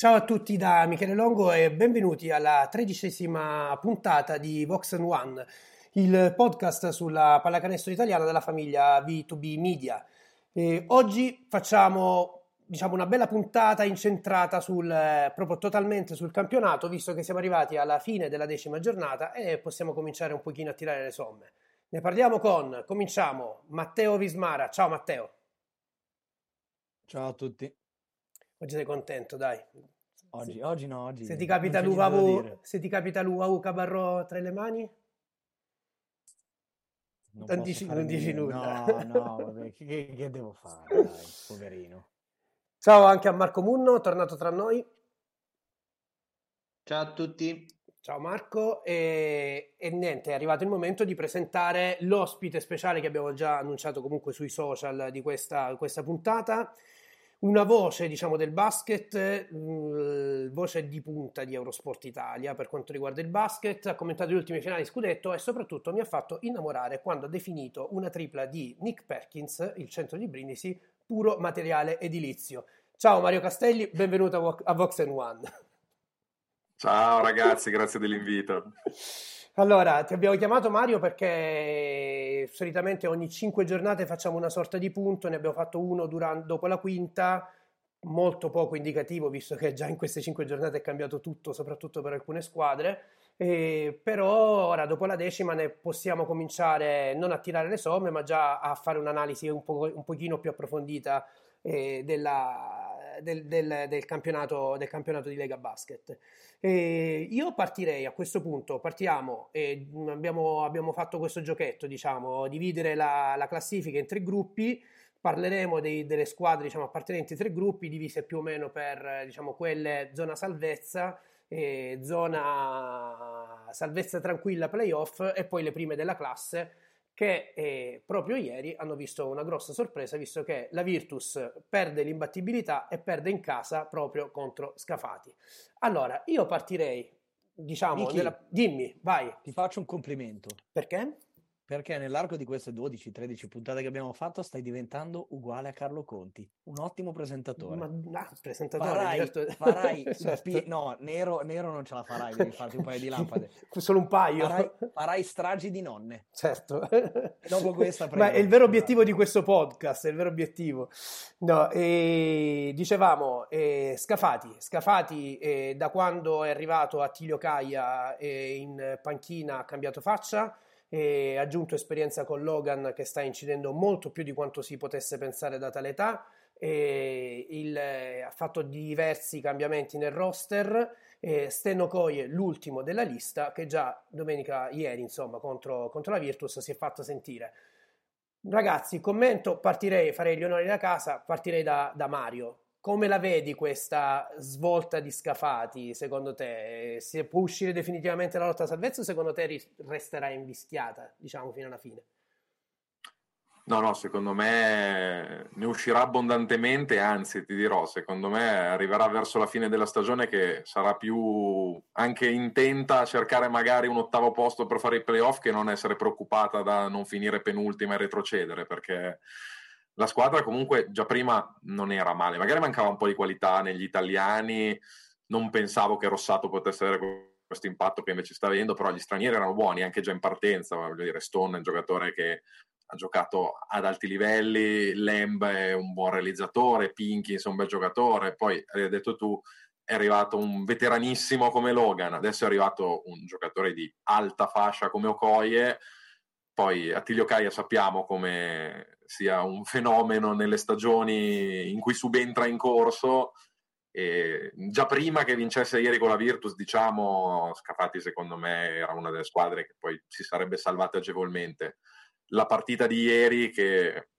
Ciao a tutti da Michele Longo e benvenuti alla tredicesima puntata di Vox One, il podcast sulla pallacanestro italiana della famiglia V2B Media. E oggi facciamo diciamo, una bella puntata incentrata sul, eh, proprio totalmente sul campionato, visto che siamo arrivati alla fine della decima giornata e possiamo cominciare un pochino a tirare le somme. Ne parliamo con, cominciamo, Matteo Vismara. Ciao Matteo, Ciao a tutti. Oggi sei contento, dai. Oggi, oggi no, oggi Se ti capita dire. se ti capita l'UVAV Cabarro tra le mani? Non, non dici- non dici nulla. No, no, vabbè, che, che- che devo fare, dai, poverino. Ciao anche a Marco Munno, tornato tra noi. Ciao a tutti. Ciao Marco e, e niente, è arrivato il momento di presentare l'ospite speciale che abbiamo già annunciato comunque sui social di questa, questa puntata. Una voce, diciamo, del basket, mh, voce di punta di Eurosport Italia per quanto riguarda il basket, ha commentato le ultime finali scudetto e soprattutto mi ha fatto innamorare quando ha definito una tripla di Nick Perkins, il centro di Brindisi, puro materiale edilizio. Ciao Mario Castelli, benvenuto a Vo- a Vox One. Ciao ragazzi, grazie dell'invito. Allora, ti abbiamo chiamato Mario perché solitamente ogni cinque giornate facciamo una sorta di punto, ne abbiamo fatto uno duran- dopo la quinta, molto poco indicativo visto che già in queste cinque giornate è cambiato tutto, soprattutto per alcune squadre, e però ora dopo la decima ne possiamo cominciare non a tirare le somme, ma già a fare un'analisi un, po- un pochino più approfondita eh, della- del, del- del campionato, del campionato di Lega Basket. E io partirei a questo punto, partiamo e mh, abbiamo, abbiamo fatto questo giochetto, diciamo, dividere la, la classifica in tre gruppi, parleremo dei- delle squadre diciamo, appartenenti ai tre gruppi, divise più o meno per eh, diciamo, quelle zona salvezza, e zona salvezza tranquilla playoff e poi le prime della classe che eh, proprio ieri hanno visto una grossa sorpresa visto che la Virtus perde l'imbattibilità e perde in casa proprio contro Scafati. Allora, io partirei, diciamo, nella... dimmi, vai, Ti faccio un complimento perché? Perché nell'arco di queste 12-13 puntate che abbiamo fatto stai diventando uguale a Carlo Conti, un ottimo presentatore. Ma no, presentatore, farai, certo. farai Certo. pi- no, nero, nero non ce la farai, devi farti un paio di lampade. Solo un paio. Farai, farai stragi di nonne. Certo. Dopo questa Ma prego, è il vero obiettivo di questo podcast, è il vero obiettivo. No, e dicevamo, eh, Scafati, Scafati eh, da quando è arrivato Attilio Caia eh, in panchina ha cambiato faccia, e ha aggiunto esperienza con Logan che sta incidendo molto più di quanto si potesse pensare da tale età, il- eh, ha fatto diversi cambiamenti nel roster, e Steno Coie l'ultimo della lista che già domenica, ieri insomma, contro, contro la Virtus si è fatto sentire. Ragazzi, commento, partirei, farei gli onori da casa, partirei da, da Mario. Come la vedi questa svolta di Scafati, secondo te? Se può uscire definitivamente la lotta a salvezza o secondo te resterà invischiata, diciamo, fino alla fine? No, no, secondo me ne uscirà abbondantemente, anzi ti dirò, secondo me arriverà verso la fine della stagione che sarà più anche intenta a cercare magari un ottavo posto per fare i playoff che non essere preoccupata da non finire penultima e retrocedere, perché la squadra comunque già prima non era male, magari mancava un po' di qualità negli italiani, non pensavo che Rossato potesse avere questo impatto che invece sta avendo, però gli stranieri erano buoni anche già in partenza, voglio dire, Stone è un giocatore che ha giocato ad alti livelli, Lamb è un buon realizzatore, Pinkins è un bel giocatore, poi hai detto tu è arrivato un veteranissimo come Logan, adesso è arrivato un giocatore di alta fascia come Okoye, poi Attilio Caia sappiamo come sia un fenomeno nelle stagioni in cui subentra in corso, e già prima che vincesse ieri con la Virtus, diciamo, Scafati secondo me era una delle squadre che poi si sarebbe salvata agevolmente. La partita di ieri che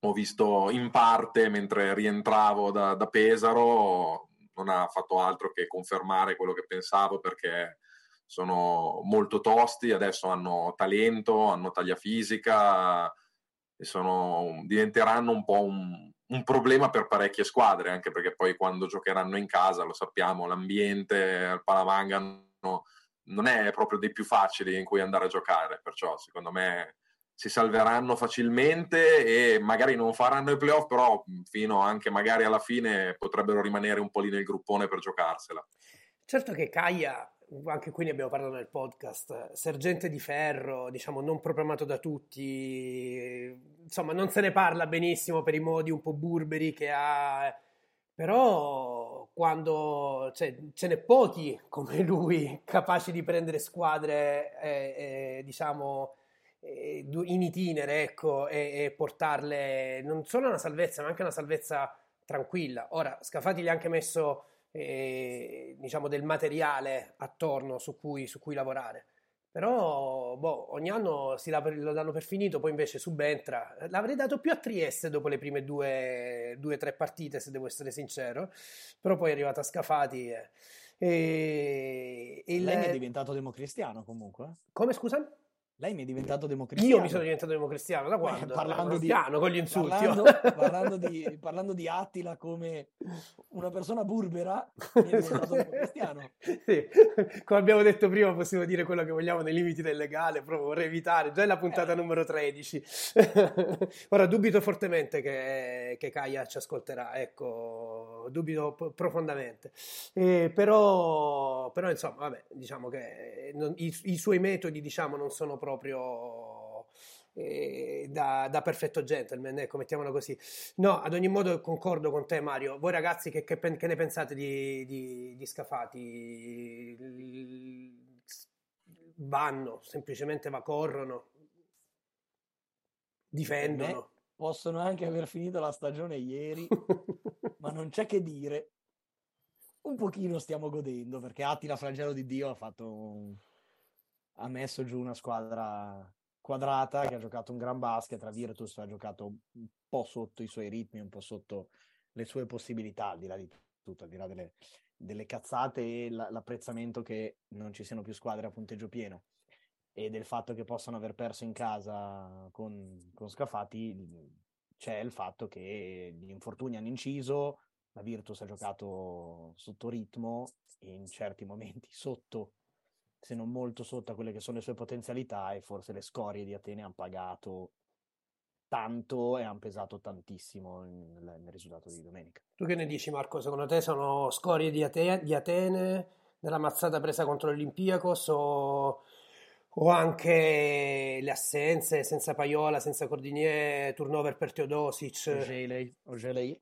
ho visto in parte mentre rientravo da, da Pesaro non ha fatto altro che confermare quello che pensavo perché sono molto tosti, adesso hanno talento, hanno taglia fisica e sono, diventeranno un po' un, un problema per parecchie squadre, anche perché poi quando giocheranno in casa, lo sappiamo, l'ambiente al Palamangano non è proprio dei più facili in cui andare a giocare, perciò secondo me si salveranno facilmente e magari non faranno i playoff, però fino anche magari alla fine potrebbero rimanere un po' lì nel gruppone per giocarsela. Certo che Caia, anche qui ne abbiamo parlato nel podcast, sergente di ferro, diciamo non proprio amato da tutti, insomma non se ne parla benissimo per i modi un po' burberi che ha, però quando cioè, ce n'è pochi come lui capaci di prendere squadre, eh, eh, diciamo eh, in itinere, ecco, e, e portarle non solo a una salvezza, ma anche a una salvezza tranquilla. Ora, Scafati gli ha anche messo eh, diciamo del materiale attorno su cui, su cui lavorare. Però boh, ogni anno si la- lo danno per finito, poi invece subentra. L'avrei dato più a Trieste dopo le prime due o tre partite, se devo essere sincero. Però poi è arrivata Scafati. E, e- e Lei mi è diventato democristiano comunque. eh. Come scusa? Lei mi è diventato democristiano. Io mi sono diventato democristiano da quando? Eh, parlando Eh, di- con gli insulti. Parlando, parlando di, parlando di Attila come una persona burbera, mi è diventato democristiano. Sì, come abbiamo detto prima, possiamo dire quello che vogliamo nei limiti del legale, proprio vorrei evitare, già è la puntata Eh. numero 13. Ora dubito fortemente che, che Kaia ci ascolterà, ecco, dubito profondamente. Eh, però, però, insomma, vabbè, diciamo che non- i, i suoi metodi, diciamo, non sono proprio eh, da, da perfetto gentleman, ecco, mettiamola così. No, ad ogni modo concordo con te Mario. Voi ragazzi che, che che ne pensate di, di- di Scafati? Vanno, semplicemente va, corrono, difendono. Possono anche aver finito la stagione ieri, ma non c'è che dire. Un pochino stiamo godendo perché Attila Flagelo di Dio ha fatto un- ha messo giù una squadra quadrata che ha giocato un gran basket, la Virtus ha giocato un po' sotto i suoi ritmi, un po' sotto le sue possibilità, al di là di tutto, al di là delle, delle cazzate e la- l'apprezzamento che non ci siano più squadre a punteggio pieno e del fatto che possano aver perso in casa con, con Scafati, c'è il fatto che gli infortuni hanno inciso, la Virtus ha giocato sotto ritmo e in certi momenti sotto se non molto sotto a quelle che sono le sue potenzialità e forse le scorie di Atene hanno pagato tanto e hanno pesato tantissimo nel, nel risultato di domenica. Tu che ne dici Marco? Secondo te sono scorie di, Ate- di Atene nella mazzata presa contro l'Olympiakos o, o anche le assenze senza Paiola, senza Cordinier, turnover per Teodosic? Ogelei, Ogelei.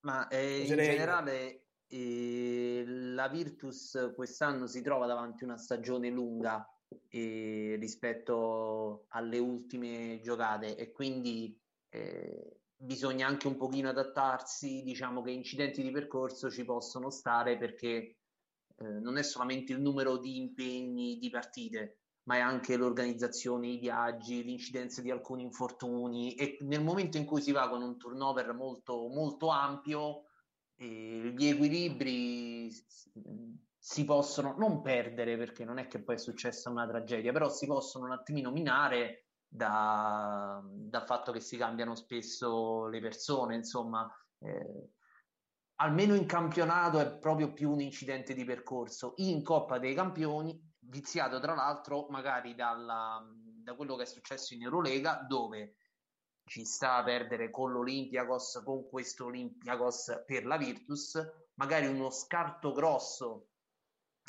Ma eh, in generale eh, la Virtus quest'anno si trova davanti a una stagione lunga eh, rispetto alle ultime giocate e quindi eh, bisogna anche un pochino adattarsi, diciamo che incidenti di percorso ci possono stare perché eh, non è solamente il numero di impegni di partite, ma è anche l'organizzazione, i viaggi, l'incidenza di alcuni infortuni e nel momento in cui si va con un turnover molto, molto ampio, eh, gli equilibri si possono non perdere perché non è che poi è successa una tragedia, però si possono un attimino minare da- dal fatto che si cambiano spesso le persone, insomma, eh, almeno in campionato è proprio più un incidente di percorso. In Coppa dei Campioni, viziato tra l'altro magari dalla- da quello che è successo in Eurolega, dove ci sta a perdere con l'Olympiakos, con questo Olympiakos per la Virtus, magari uno scarto grosso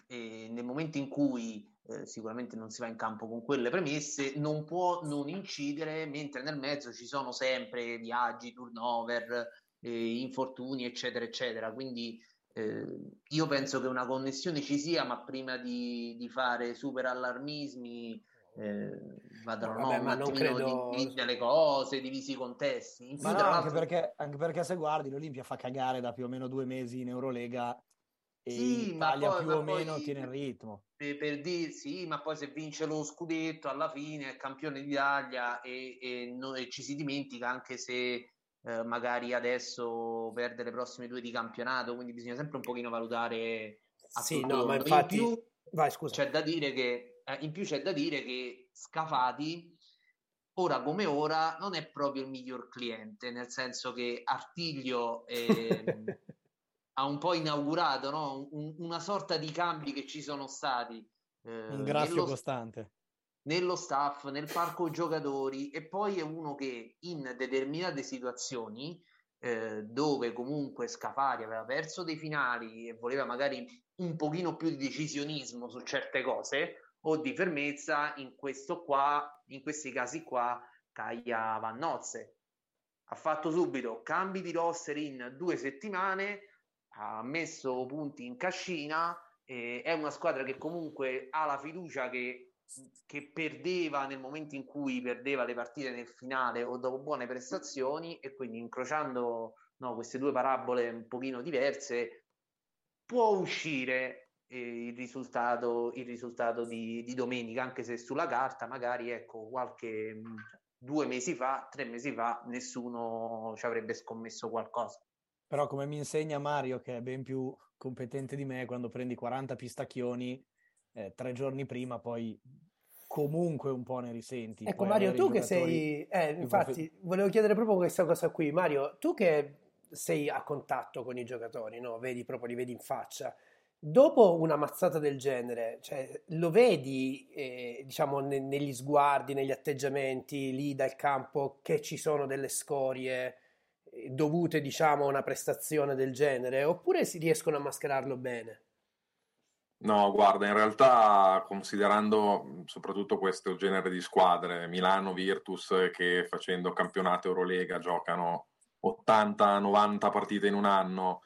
e nel momento in cui eh, sicuramente non si va in campo con quelle premesse, non può non incidere, mentre nel mezzo ci sono sempre viaggi, turnover, eh, infortuni, eccetera, eccetera. Quindi eh, io penso che una connessione ci sia, ma prima di, di fare super allarmismi eh, vadano No, no, vabbè, un ma non credo- divise le cose, divisi i contesti. In più, Ma no, anche perché, anche perché se guardi l'Olimpia fa cagare da più o meno due mesi in Eurolega e Sì, Italia poi- più o meno poi- tiene il ritmo. per, per dire sì, ma poi se vince lo scudetto alla fine è campione d'Italia e, e no- e ci si dimentica anche se eh, magari adesso perde le prossime due di campionato, quindi bisogna sempre un pochino valutare a Sì, no, ma infatti... In più Vai, scusa. c'è da dire che eh, in più c'è da dire che Scafati ora come ora non è proprio il miglior cliente, nel senso che Artiglio ehm, ha un po' inaugurato no? Un- una sorta di cambi che ci sono stati eh, Un graffio costante. Nello staff, nel parco giocatori e poi è uno che in determinate situazioni eh, dove comunque Scafari aveva perso dei finali e voleva magari un pochino più di decisionismo su certe cose o di fermezza, in questo qua, in questi casi qua, Caia Van Nozze. Ha fatto subito cambi di roster in due settimane, ha messo punti in cascina, e è una squadra che comunque ha la fiducia che, che perdeva nel momento in cui perdeva le partite nel finale o dopo buone prestazioni e quindi incrociando no, queste due parabole un pochino diverse può uscire eh, il risultato, il risultato di, di domenica, anche se sulla carta magari ecco qualche mh, due mesi fa, tre mesi fa, nessuno ci avrebbe scommesso qualcosa. Però come mi insegna Mario, che è ben più competente di me, quando prendi 40 pistacchioni eh, tre giorni prima, poi comunque un po' ne risenti. Ecco Mario, tu che sei... Eh, infatti, volevo chiedere proprio questa cosa qui. Mario, tu che sei a contatto con i giocatori, no? Vedi proprio, li vedi in faccia. Dopo una mazzata del genere, cioè, lo vedi, eh, diciamo, ne- negli sguardi, negli atteggiamenti lì dal campo che ci sono delle scorie eh, dovute, diciamo, a una prestazione del genere, oppure si riescono a mascherarlo bene? No, guarda, in realtà considerando mh, soprattutto questo genere di squadre, Milano, Virtus, che facendo campionato Eurolega giocano 80-90 partite in un anno,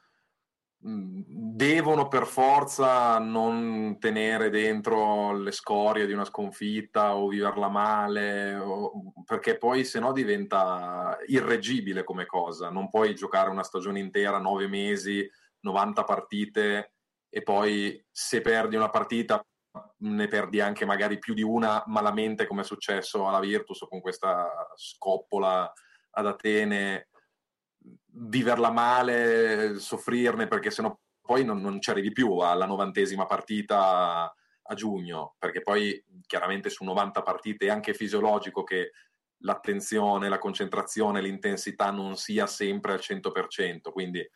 mh, devono per forza non tenere dentro le scorie di una sconfitta o viverla male, o- perché poi se no diventa irreggibile come cosa. Non puoi giocare una stagione intera, nove mesi, 90 partite e poi se perdi una partita ne perdi anche magari più di una malamente come è successo alla Virtus con questa scoppola ad Atene. Viverla male, soffrirne perché sennò poi non, non ci arrivi più alla novantesima partita a giugno perché poi chiaramente su 90 partite è anche fisiologico che l'attenzione, la concentrazione, l'intensità non sia sempre al 100% quindi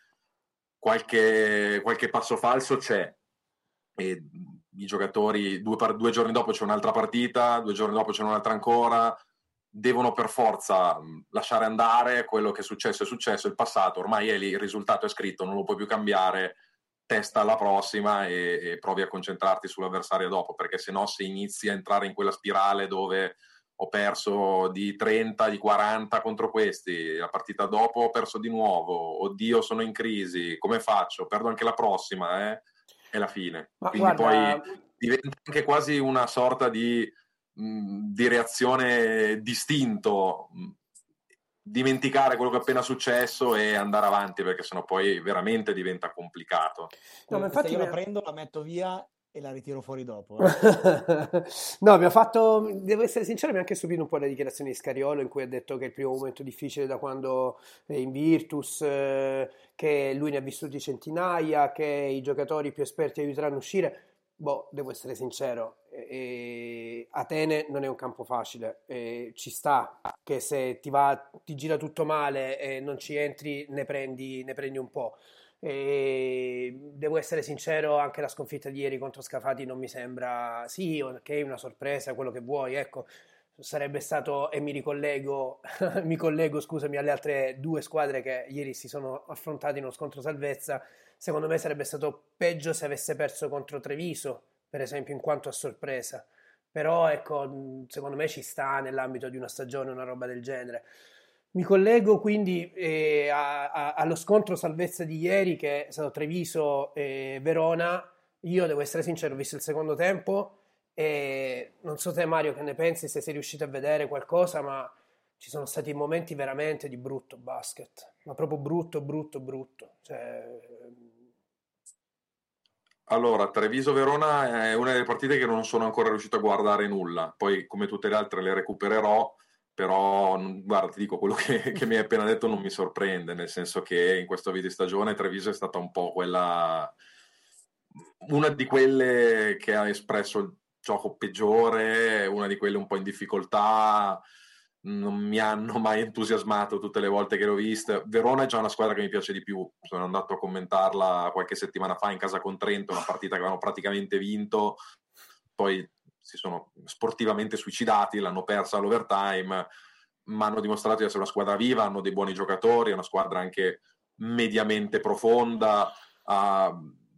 qualche, qualche passo falso c'è. E i giocatori due, par- due giorni dopo c'è un'altra partita, due giorni dopo c'è un'altra ancora, devono per forza mh, lasciare andare quello che è successo è successo, il passato ormai è lì, il risultato è scritto, non lo puoi più cambiare, testa alla prossima e, e provi a concentrarti sull'avversario dopo, perché se no se inizi a entrare in quella spirale dove ho perso di 30, di 40 contro questi, la partita dopo ho perso di nuovo, oddio sono in crisi, come faccio? Perdo anche la prossima, eh? È la fine. Ma Quindi guarda- poi diventa anche quasi una sorta di, mh, di reazione distinto, mh, dimenticare quello che è appena successo e andare avanti, perché sennò poi veramente diventa complicato. No, ma infatti io la prendo, la metto via e la ritiro fuori dopo. eh. no, mi ha fatto, devo essere sincero, mi ha anche stupito un po' la dichiarazione di Scariolo in cui ha detto che è il primo momento difficile da quando è in Virtus, eh, che lui ne ha vissuti centinaia, che i giocatori più esperti aiuteranno a uscire. Boh, devo essere sincero, eh, Atene non è un campo facile, eh, ci sta che se ti va, ti gira tutto male e non ci entri, ne prendi, ne prendi un po'. E devo essere sincero, anche la sconfitta di ieri contro Scafati non mi sembra, sì, ok, una sorpresa, quello che vuoi, ecco, sarebbe stato, e mi ricollego, mi collego, scusami, alle altre due squadre che ieri si sono affrontate in uno scontro salvezza, secondo me sarebbe stato peggio se avesse perso contro Treviso, per esempio, in quanto a sorpresa. Però, ecco, secondo me ci sta nell'ambito di una stagione una roba del genere. Mi collego quindi eh, a- a- allo scontro salvezza di ieri che è stato Treviso e Verona. Io devo essere sincero, ho visto il secondo tempo e non so te Mario che ne pensi, se sei riuscito a vedere qualcosa, ma ci sono stati momenti veramente di brutto basket, ma proprio brutto, brutto, brutto. Cioè, Allora, Treviso-Verona è una delle partite che non sono ancora riuscito a guardare nulla, poi come tutte le altre le recupererò, però guarda, ti dico, quello che, che mi hai appena detto non mi sorprende, nel senso che in questo video stagione Treviso è stata un po' quella, una di quelle che ha espresso il gioco peggiore, una di quelle un po' in difficoltà, non mi hanno mai entusiasmato tutte le volte che l'ho vista. Verona è già una squadra che mi piace di più. Sono andato a commentarla qualche settimana fa in casa con Trento, una partita che avevano praticamente vinto, poi si sono sportivamente suicidati, l'hanno persa all'overtime, ma hanno dimostrato di essere una squadra viva, hanno dei buoni giocatori, è una squadra anche mediamente profonda, ha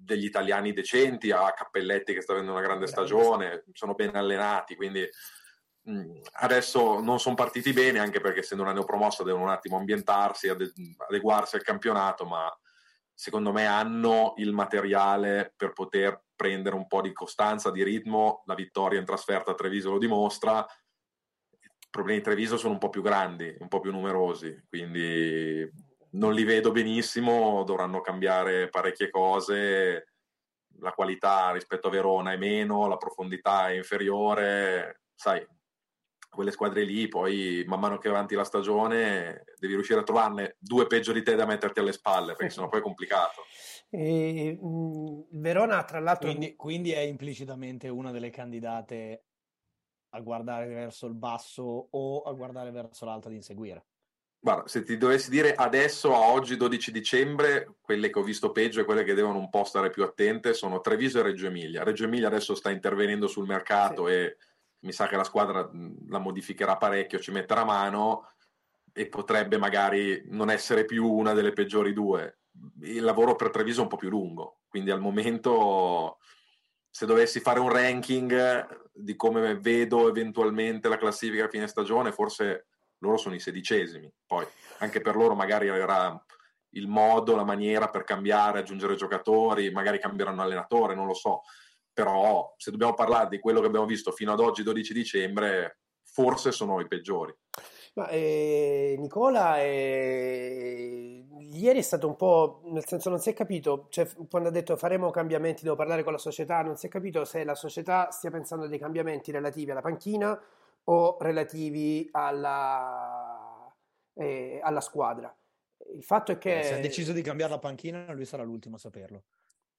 degli italiani decenti, ha Cappelletti che sta avendo una grande stagione, sono ben allenati, quindi adesso non sono partiti bene anche perché essendo una neopromossa devono un attimo ambientarsi, ade- adeguarsi al campionato, ma secondo me hanno il materiale per poter prendere un po' di costanza, di ritmo, la vittoria in trasferta a Treviso lo dimostra, i problemi di Treviso sono un po' più grandi, un po' più numerosi, quindi non li vedo benissimo, dovranno cambiare parecchie cose, la qualità rispetto a Verona è meno, la profondità è inferiore, sai, quelle squadre lì, poi man mano che avanti la stagione devi riuscire a trovarne due peggio di te da metterti alle spalle, perché sennò poi è complicato. e, mh, Verona, tra l'altro, Quindi, quindi è implicitamente una delle candidate a guardare verso il basso o a guardare verso l'alto ad inseguire. Guarda, se ti dovessi dire adesso, a oggi 12 dicembre, quelle che ho visto peggio e quelle che devono un po' stare più attente sono Treviso e Reggio Emilia. Reggio Emilia adesso sta intervenendo sul mercato e mi sa che la squadra mh, la modificherà parecchio, ci metterà mano e potrebbe magari non essere più una delle peggiori due. Il lavoro per Treviso è un po' più lungo, quindi al momento se dovessi fare un ranking di come vedo eventualmente la classifica a fine stagione, forse loro sono i sedicesimi. Poi anche per loro magari era il modo, la maniera per cambiare, aggiungere giocatori, magari cambieranno allenatore, non lo so. Però se dobbiamo parlare di quello che abbiamo visto fino ad oggi, 12 dicembre, forse sono i peggiori. Ma, eh, Nicola, eh, ieri è stato un po', nel senso non si è capito, cioè, quando ha detto faremo cambiamenti, devo parlare con la società, non si è capito se la società stia pensando a dei cambiamenti relativi alla panchina o relativi alla, eh, alla squadra. Il fatto è che... Eh, Se ha deciso di cambiare la panchina, lui sarà l'ultimo a saperlo.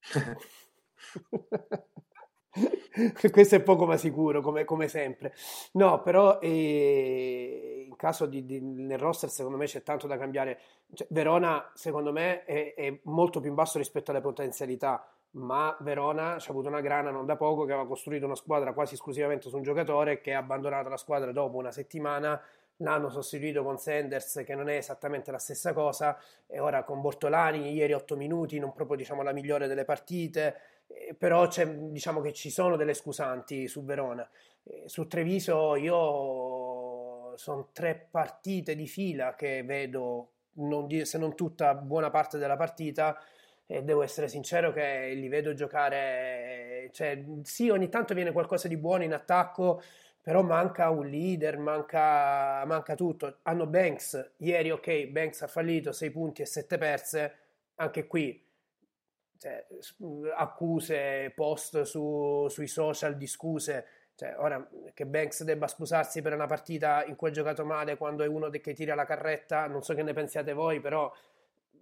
Questo è poco ma sicuro, come, come sempre. No, però eh, in caso di, di- nel roster secondo me c'è tanto da cambiare. Cioè, Verona secondo me è, è molto più in basso rispetto alle potenzialità. ma Verona ci ha avuto una grana non da poco che aveva costruito una squadra quasi esclusivamente su un giocatore che ha abbandonato la squadra dopo una settimana l'hanno sostituito con Sanders che non è esattamente la stessa cosa e ora con Bortolani ieri 8 minuti non proprio diciamo la migliore delle partite però diciamo che ci sono delle scusanti su Verona eh, su Treviso io sono tre partite di fila che vedo non di, se non tutta buona parte della partita e devo essere sincero che li vedo giocare cioè sì ogni tanto viene qualcosa di buono in attacco però manca un leader, manca, manca tutto. Hanno Banks, ieri ok, Banks ha fallito, 6 punti e 7 perse, anche qui cioè, accuse, post su, sui social di scuse. Cioè, ora che Banks debba scusarsi per una partita in cui ha giocato male quando è uno che tira la carretta, non so che ne pensiate voi, però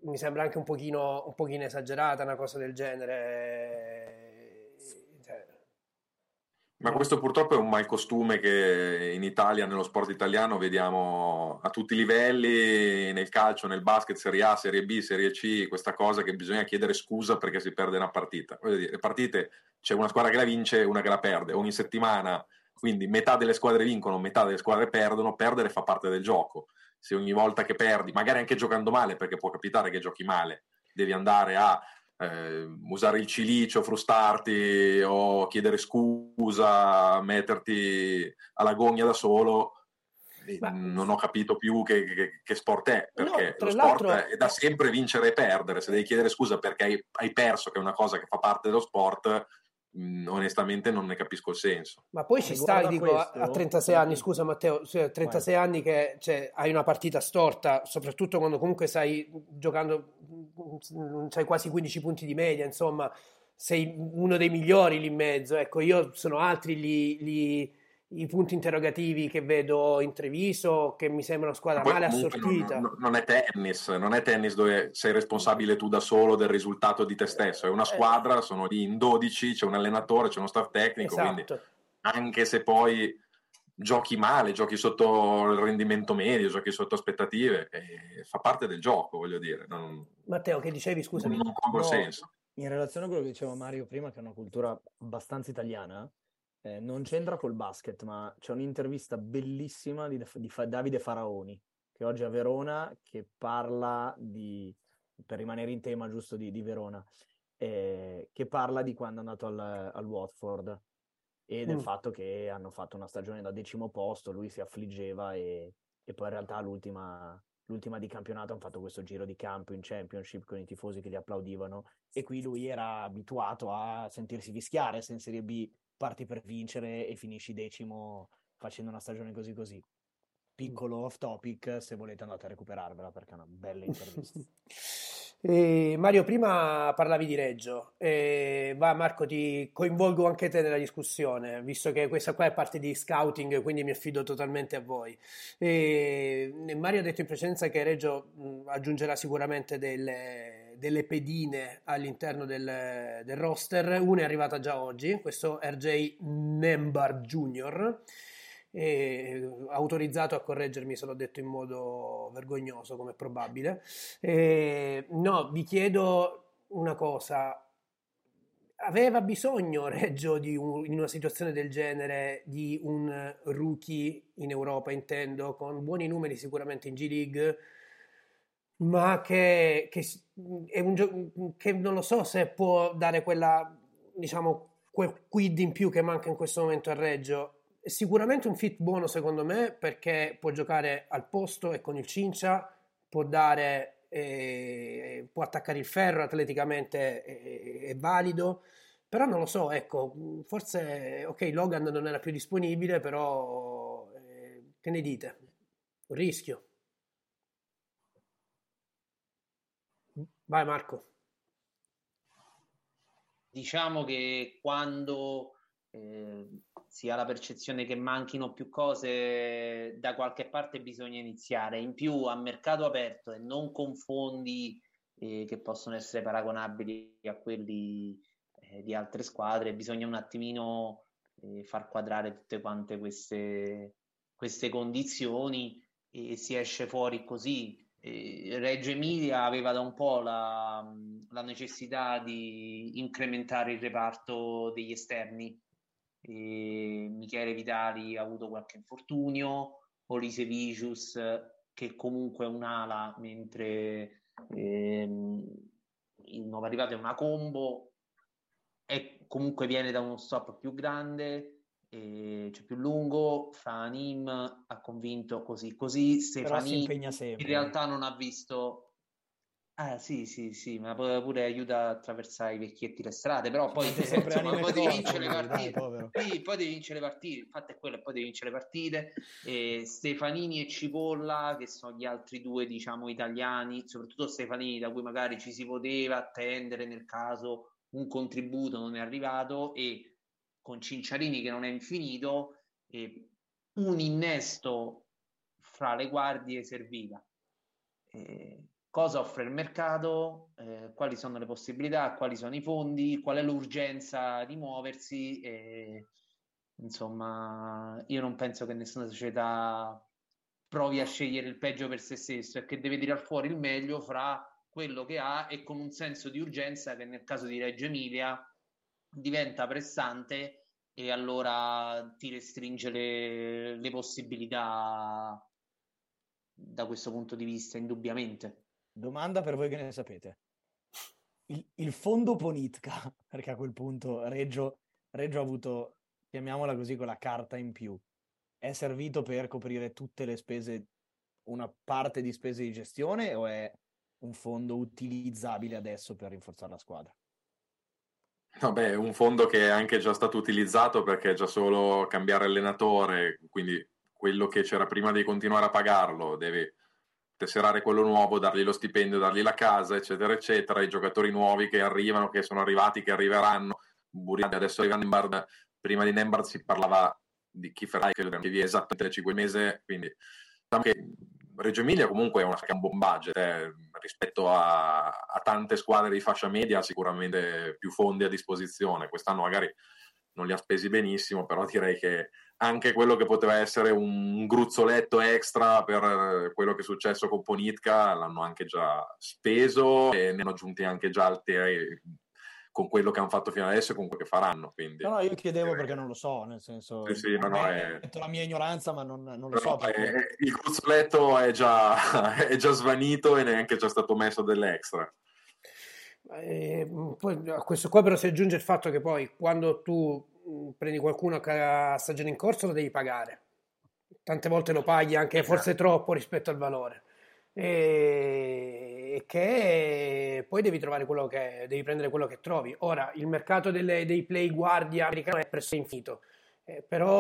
mi sembra anche un pochino, un pochino esagerata una cosa del genere ma questo purtroppo è un malcostume che in Italia, nello sport italiano, vediamo a tutti i livelli, nel calcio, nel basket, Serie A, Serie B, Serie C, questa cosa che bisogna chiedere scusa perché si perde una partita. Dire, le partite c'è una squadra che la vince e una che la perde ogni settimana, quindi metà delle squadre vincono, metà delle squadre perdono, perdere fa parte del gioco. Se ogni volta che perdi, magari anche giocando male, perché può capitare che giochi male, devi andare a eh, usare il cilicio, frustarti o chiedere scusa, metterti alla gogna da solo, Ma... non ho capito più che, che, che sport è, perché no, lo sport è da sempre vincere e perdere, se devi chiedere scusa perché hai, hai perso, che è una cosa che fa parte dello sport, mh, onestamente non ne capisco il senso. Ma poi ci sta, dico, questo, a 36 anni, scusa Matteo, cioè, 36 Vai. anni che cioè, hai una partita storta, soprattutto quando comunque stai giocando, hai quasi 15 punti di media, insomma, sei uno dei migliori lì in mezzo. Ecco, io sono altri lì, lì i punti interrogativi che vedo in Treviso, che mi sembra una squadra male assortita. Non, non, è tennis, non è tennis dove sei responsabile tu da solo del risultato di te stesso, è una eh. squadra, sono lì in 12, c'è un allenatore, c'è uno staff tecnico, esatto. quindi anche se poi giochi male, giochi sotto il rendimento medio, giochi sotto aspettative, eh, fa parte del gioco, voglio dire. Non, Matteo, che dicevi, scusami? Non, non no, senso. In relazione a quello che diceva Mario prima, che è una cultura abbastanza italiana, eh, non c'entra col basket, ma c'è un'intervista bellissima di, di Davide Faraoni, che oggi è a Verona, che parla di, per rimanere in tema giusto di, di Verona, eh, che parla di quando è andato al, al Watford e del mm. fatto che hanno fatto una stagione da decimo posto, lui si affliggeva e, e poi in realtà l'ultima, l'ultima di campionato hanno fatto questo giro di campo in championship con i tifosi che gli applaudivano e qui lui era abituato a sentirsi fischiare se in Serie B parti per vincere e finisci decimo facendo una stagione così così. Piccolo off topic, se volete andate a recuperarvela perché è una bella intervista. Eh, Mario, prima parlavi di Reggio, eh, va Marco, ti coinvolgo anche te nella discussione, visto che questa qua è parte di scouting, quindi mi affido totalmente a voi. Eh, Mario ha detto in precedenza che Reggio mh, aggiungerà sicuramente delle, delle pedine all'interno del, del, roster. Una è arrivata già oggi, questo RJ Nembar Jr., eh, autorizzato a correggermi se l'ho detto in modo vergognoso come è probabile. Eh, no, vi chiedo una cosa. Aveva bisogno Reggio un, in una situazione del genere di un rookie in Europa, intendo, con buoni numeri sicuramente in G League, ma che, che, è un gioco che non lo so se può dare quella, diciamo, quel quid in più che manca in questo momento a Reggio. Sicuramente un fit buono secondo me perché può giocare al posto e con il Cincia, può dare, eh, può attaccare il ferro atleticamente, è, è valido. Però non lo so, ecco, forse, ok, Logan non era più disponibile, però eh, che ne dite? Un rischio. Vai Marco. Diciamo che quando eh, si ha la percezione che manchino più cose, da qualche parte bisogna iniziare. In più a mercato aperto e non con fondi eh, che possono essere paragonabili a quelli eh, di altre squadre, bisogna un attimino eh, far quadrare tutte quante queste, queste condizioni e si esce fuori così Reggio Emilia aveva da un po' la, la necessità di incrementare il reparto degli esterni. E Michele Vitali ha avuto qualche infortunio, Olise Vicius che comunque è un'ala, mentre ehm, il nuovo arrivato è una combo, e comunque viene da uno stop più grande, eh, cioè più lungo. Franim ha convinto così, così. Stefani in realtà non ha visto. Ah, sì, sì, sì, ma pure, aiuta a attraversare i vecchietti le strade, però poi, insomma, poi devi vincere le partite. Dai, sì, poi devi vincere le partite, infatti è quello, poi devi vincere le partite. E Stefanini e Cipolla, che sono gli altri due, diciamo, italiani, soprattutto Stefanini, da cui magari ci si poteva attendere nel caso un contributo non è arrivato, e con Cinciarini che non è infinito, e un innesto fra le guardie serviva. E cosa offre il mercato, eh, quali sono le possibilità, quali sono i fondi, qual è l'urgenza di muoversi. E, insomma, io non penso che nessuna società provi a scegliere il peggio per se stesso e che deve tirar fuori il meglio fra quello che ha e con un senso di urgenza che nel caso di Reggio Emilia diventa pressante e allora ti restringe le, le possibilità da questo punto di vista, indubbiamente. Domanda per voi che ne sapete. Il, il fondo Ponitka, perché a quel punto Reggio, Reggio ha avuto, chiamiamola così, quella carta in più, è servito per coprire tutte le spese, una parte di spese di gestione o è un fondo utilizzabile adesso per rinforzare la squadra? Vabbè, un fondo che è anche già stato utilizzato perché è già solo cambiare allenatore, quindi quello che c'era prima di continuare a pagarlo, devi tesserare quello nuovo, dargli lo stipendio, dargli la casa, eccetera, eccetera. I giocatori nuovi che arrivano, che sono arrivati, che arriveranno. Buriani adesso arriva Nembard, prima di Nembard si parlava di Kiefer che via esattamente 5 mesi, quindi diciamo che Reggio Emilia comunque è, una, è un buon budget eh, rispetto a, a, tante squadre di fascia media, sicuramente più fondi a disposizione. Quest'anno magari non li ha spesi benissimo, però direi che anche quello che poteva essere un gruzzoletto extra per quello che è successo con Ponitka l'hanno anche già speso e ne hanno aggiunti anche già altri con quello che hanno fatto fino adesso e con quello che faranno. Quindi. No, no, io chiedevo perché non lo so, nel senso... Sì, sì, no, no, è... la mia ignoranza, ma non, non lo so. Perché... È, il gruzzoletto è già, è già svanito e neanche già stato messo dell'extra. Eh, poi a questo qua però si aggiunge il fatto che poi quando tu prendi qualcuno che ha stagione in corso lo devi pagare. Tante volte lo paghi anche forse esatto. troppo rispetto al valore e che poi devi trovare quello che devi prendere quello che trovi. Ora, il mercato delle, dei play guardia americano è presso infinito, eh, però,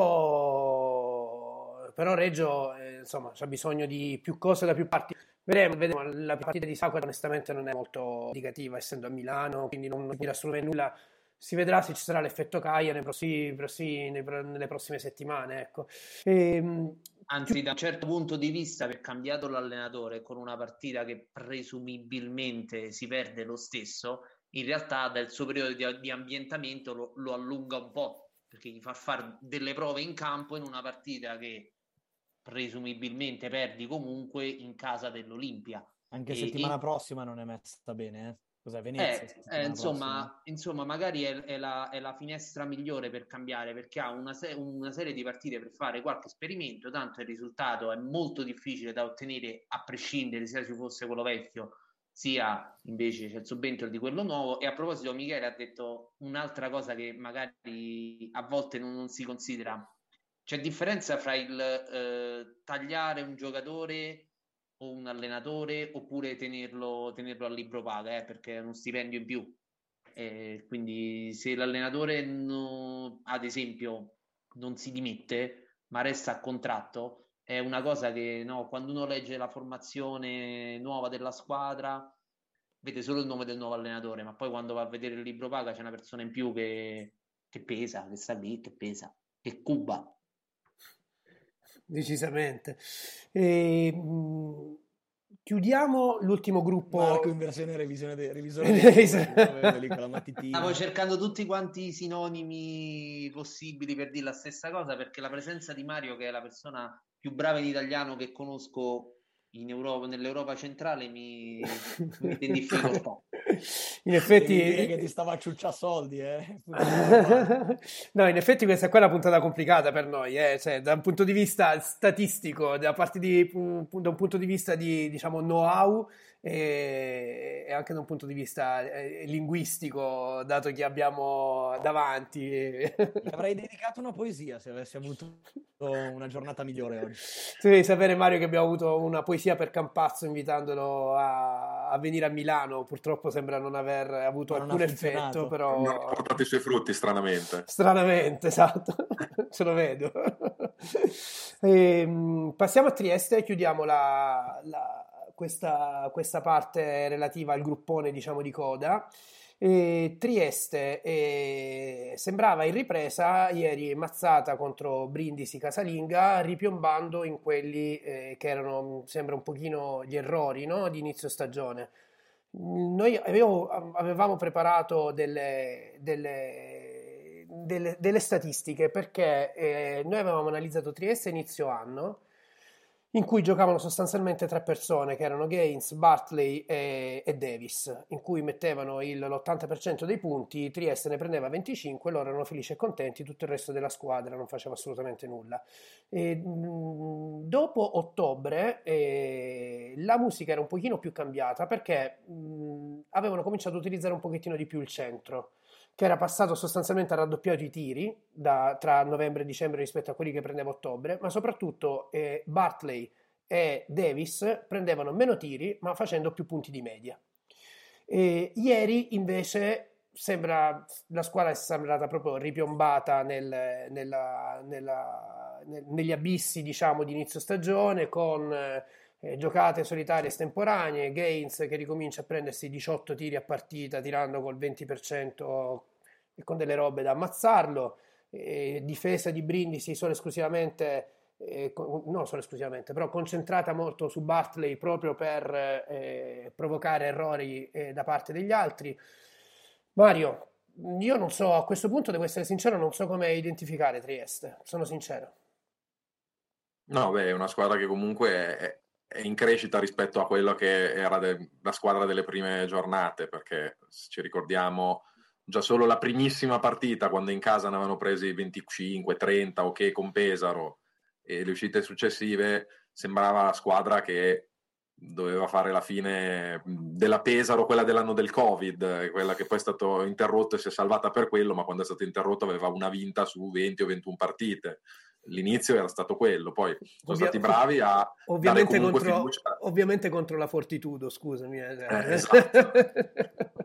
però Reggio eh, insomma ha bisogno di più cose da più parti. Vedremo, vedremo. la partita di Sacco onestamente non è molto indicativa essendo a Milano, quindi non, non dirà assolutamente nulla. Si vedrà se ci sarà l'effetto Caia nei prossimi, prossimi, nelle prossime settimane. Ecco. E, ehm, Anzi, da un certo punto di vista, per cambiato l'allenatore con una partita che presumibilmente si perde lo stesso, in realtà dal suo periodo di, di ambientamento lo, lo, allunga un po', perché gli fa fare delle prove in campo in una partita che presumibilmente perdi comunque in casa dell'Olimpia. Anche e, settimana e... prossima non è messa bene, eh? Cos'è Venezia? Eh, eh, insomma, insomma, magari è, è, la, è, la, finestra migliore per cambiare perché ha una, se- una, serie di partite per fare qualche esperimento, tanto il risultato è molto difficile da ottenere a prescindere sia ci fosse quello vecchio sia invece c'è il subentro di quello nuovo. E a proposito, Michele ha detto un'altra cosa che magari a volte non, non si considera. C'è differenza fra il eh, tagliare un giocatore o un allenatore oppure tenerlo, tenerlo a libro paga eh, perché è uno stipendio in più. Eh, quindi se l'allenatore no, ad esempio non si dimette ma resta a contratto è una cosa che no, quando uno legge la formazione nuova della squadra vede solo il nome del nuovo allenatore ma poi quando va a vedere il libro paga c'è una persona in più che, che pesa, che sta lì, che pesa, che cuba decisamente. E, mh, chiudiamo l'ultimo gruppo. Marco in versione revisione de- revisione de- Stavo cercando tutti quanti i sinonimi possibili per dire la stessa cosa perché la presenza di Mario, che è la persona più brava in italiano che conosco in Europa, nell'Europa centrale mi mette in difficoltà. In effetti... Devi dire che ti stava a ciuccia soldi, eh. no, in effetti questa qua è una puntata complicata per noi, eh. cioè, da un punto di vista statistico, da, parte di, da un punto di vista di diciamo, know-how e, e anche da un punto di vista eh, linguistico, dato che abbiamo davanti. Gli avrei dedicato una poesia se avessi avuto una giornata migliore oggi. Tu devi sapere, Mario, che abbiamo avuto una poesia per Campazzo invitandolo a, a venire a Milano. Purtroppo sembra non aver avuto non alcun effetto, però. Non ha portato i suoi frutti, stranamente. Stranamente, esatto, ce lo vedo. Ehm, passiamo a Trieste e chiudiamo la- la- questa, questa parte relativa al gruppone, diciamo, di coda. E Trieste eh, sembrava in ripresa ieri mazzata contro Brindisi Casalinga, ripiombando in quelli eh, che erano, sembra, un pochino gli errori no, di inizio stagione. Noi avevo- avevamo preparato delle, delle- delle- delle statistiche perché eh, noi avevamo analizzato Trieste inizio anno in cui giocavano sostanzialmente tre persone che erano Gaines, Bartley e, e Davis, in cui mettevano il- l'80% dei punti, Trieste ne prendeva 25, loro erano felici e contenti, tutto il resto della squadra non faceva assolutamente nulla. E, mh, dopo ottobre eh, la musica era un pochino più cambiata perché mh, avevano cominciato ad utilizzare un pochettino di più il centro che era passato sostanzialmente a raddoppiato i tiri da- tra novembre e dicembre rispetto a quelli che prendeva ottobre, ma soprattutto eh, Bartley e Davis prendevano meno tiri ma facendo più punti di media. E ieri invece sembra, la squadra è sembrata proprio ripiombata nel- nella- nella- nel- negli abissi diciamo di inizio stagione con eh, giocate solitarie estemporanee, Gaines che ricomincia a prendersi 18 tiri a partita tirando col 20% e con delle robe da ammazzarlo, eh, difesa di Brindisi solo esclusivamente eh, non solo esclusivamente, però concentrata molto su Bartley proprio per eh, provocare errori eh, da parte degli altri. Mario, io non so, a questo punto devo essere sincero, non so come identificare Trieste, sono sincero. No, beh, è una squadra che comunque è in crescita rispetto a quello che era de- la squadra delle prime giornate, perché se ci ricordiamo già solo la primissima partita, quando in casa ne avevano presi 25, 30, ok, con Pesaro, e le uscite successive, sembrava la squadra che doveva fare la fine della Pesaro, quella dell'anno del Covid, quella che poi è stato interrotto e si è salvata per quello, ma quando è stato interrotto aveva una vinta su 20 o 21 partite. L'inizio era stato quello, poi sono Ovvia- stati bravi a Ovviamente contro, fiducia. ovviamente contro la Fortitudo, scusami. eh. Eh, esatto.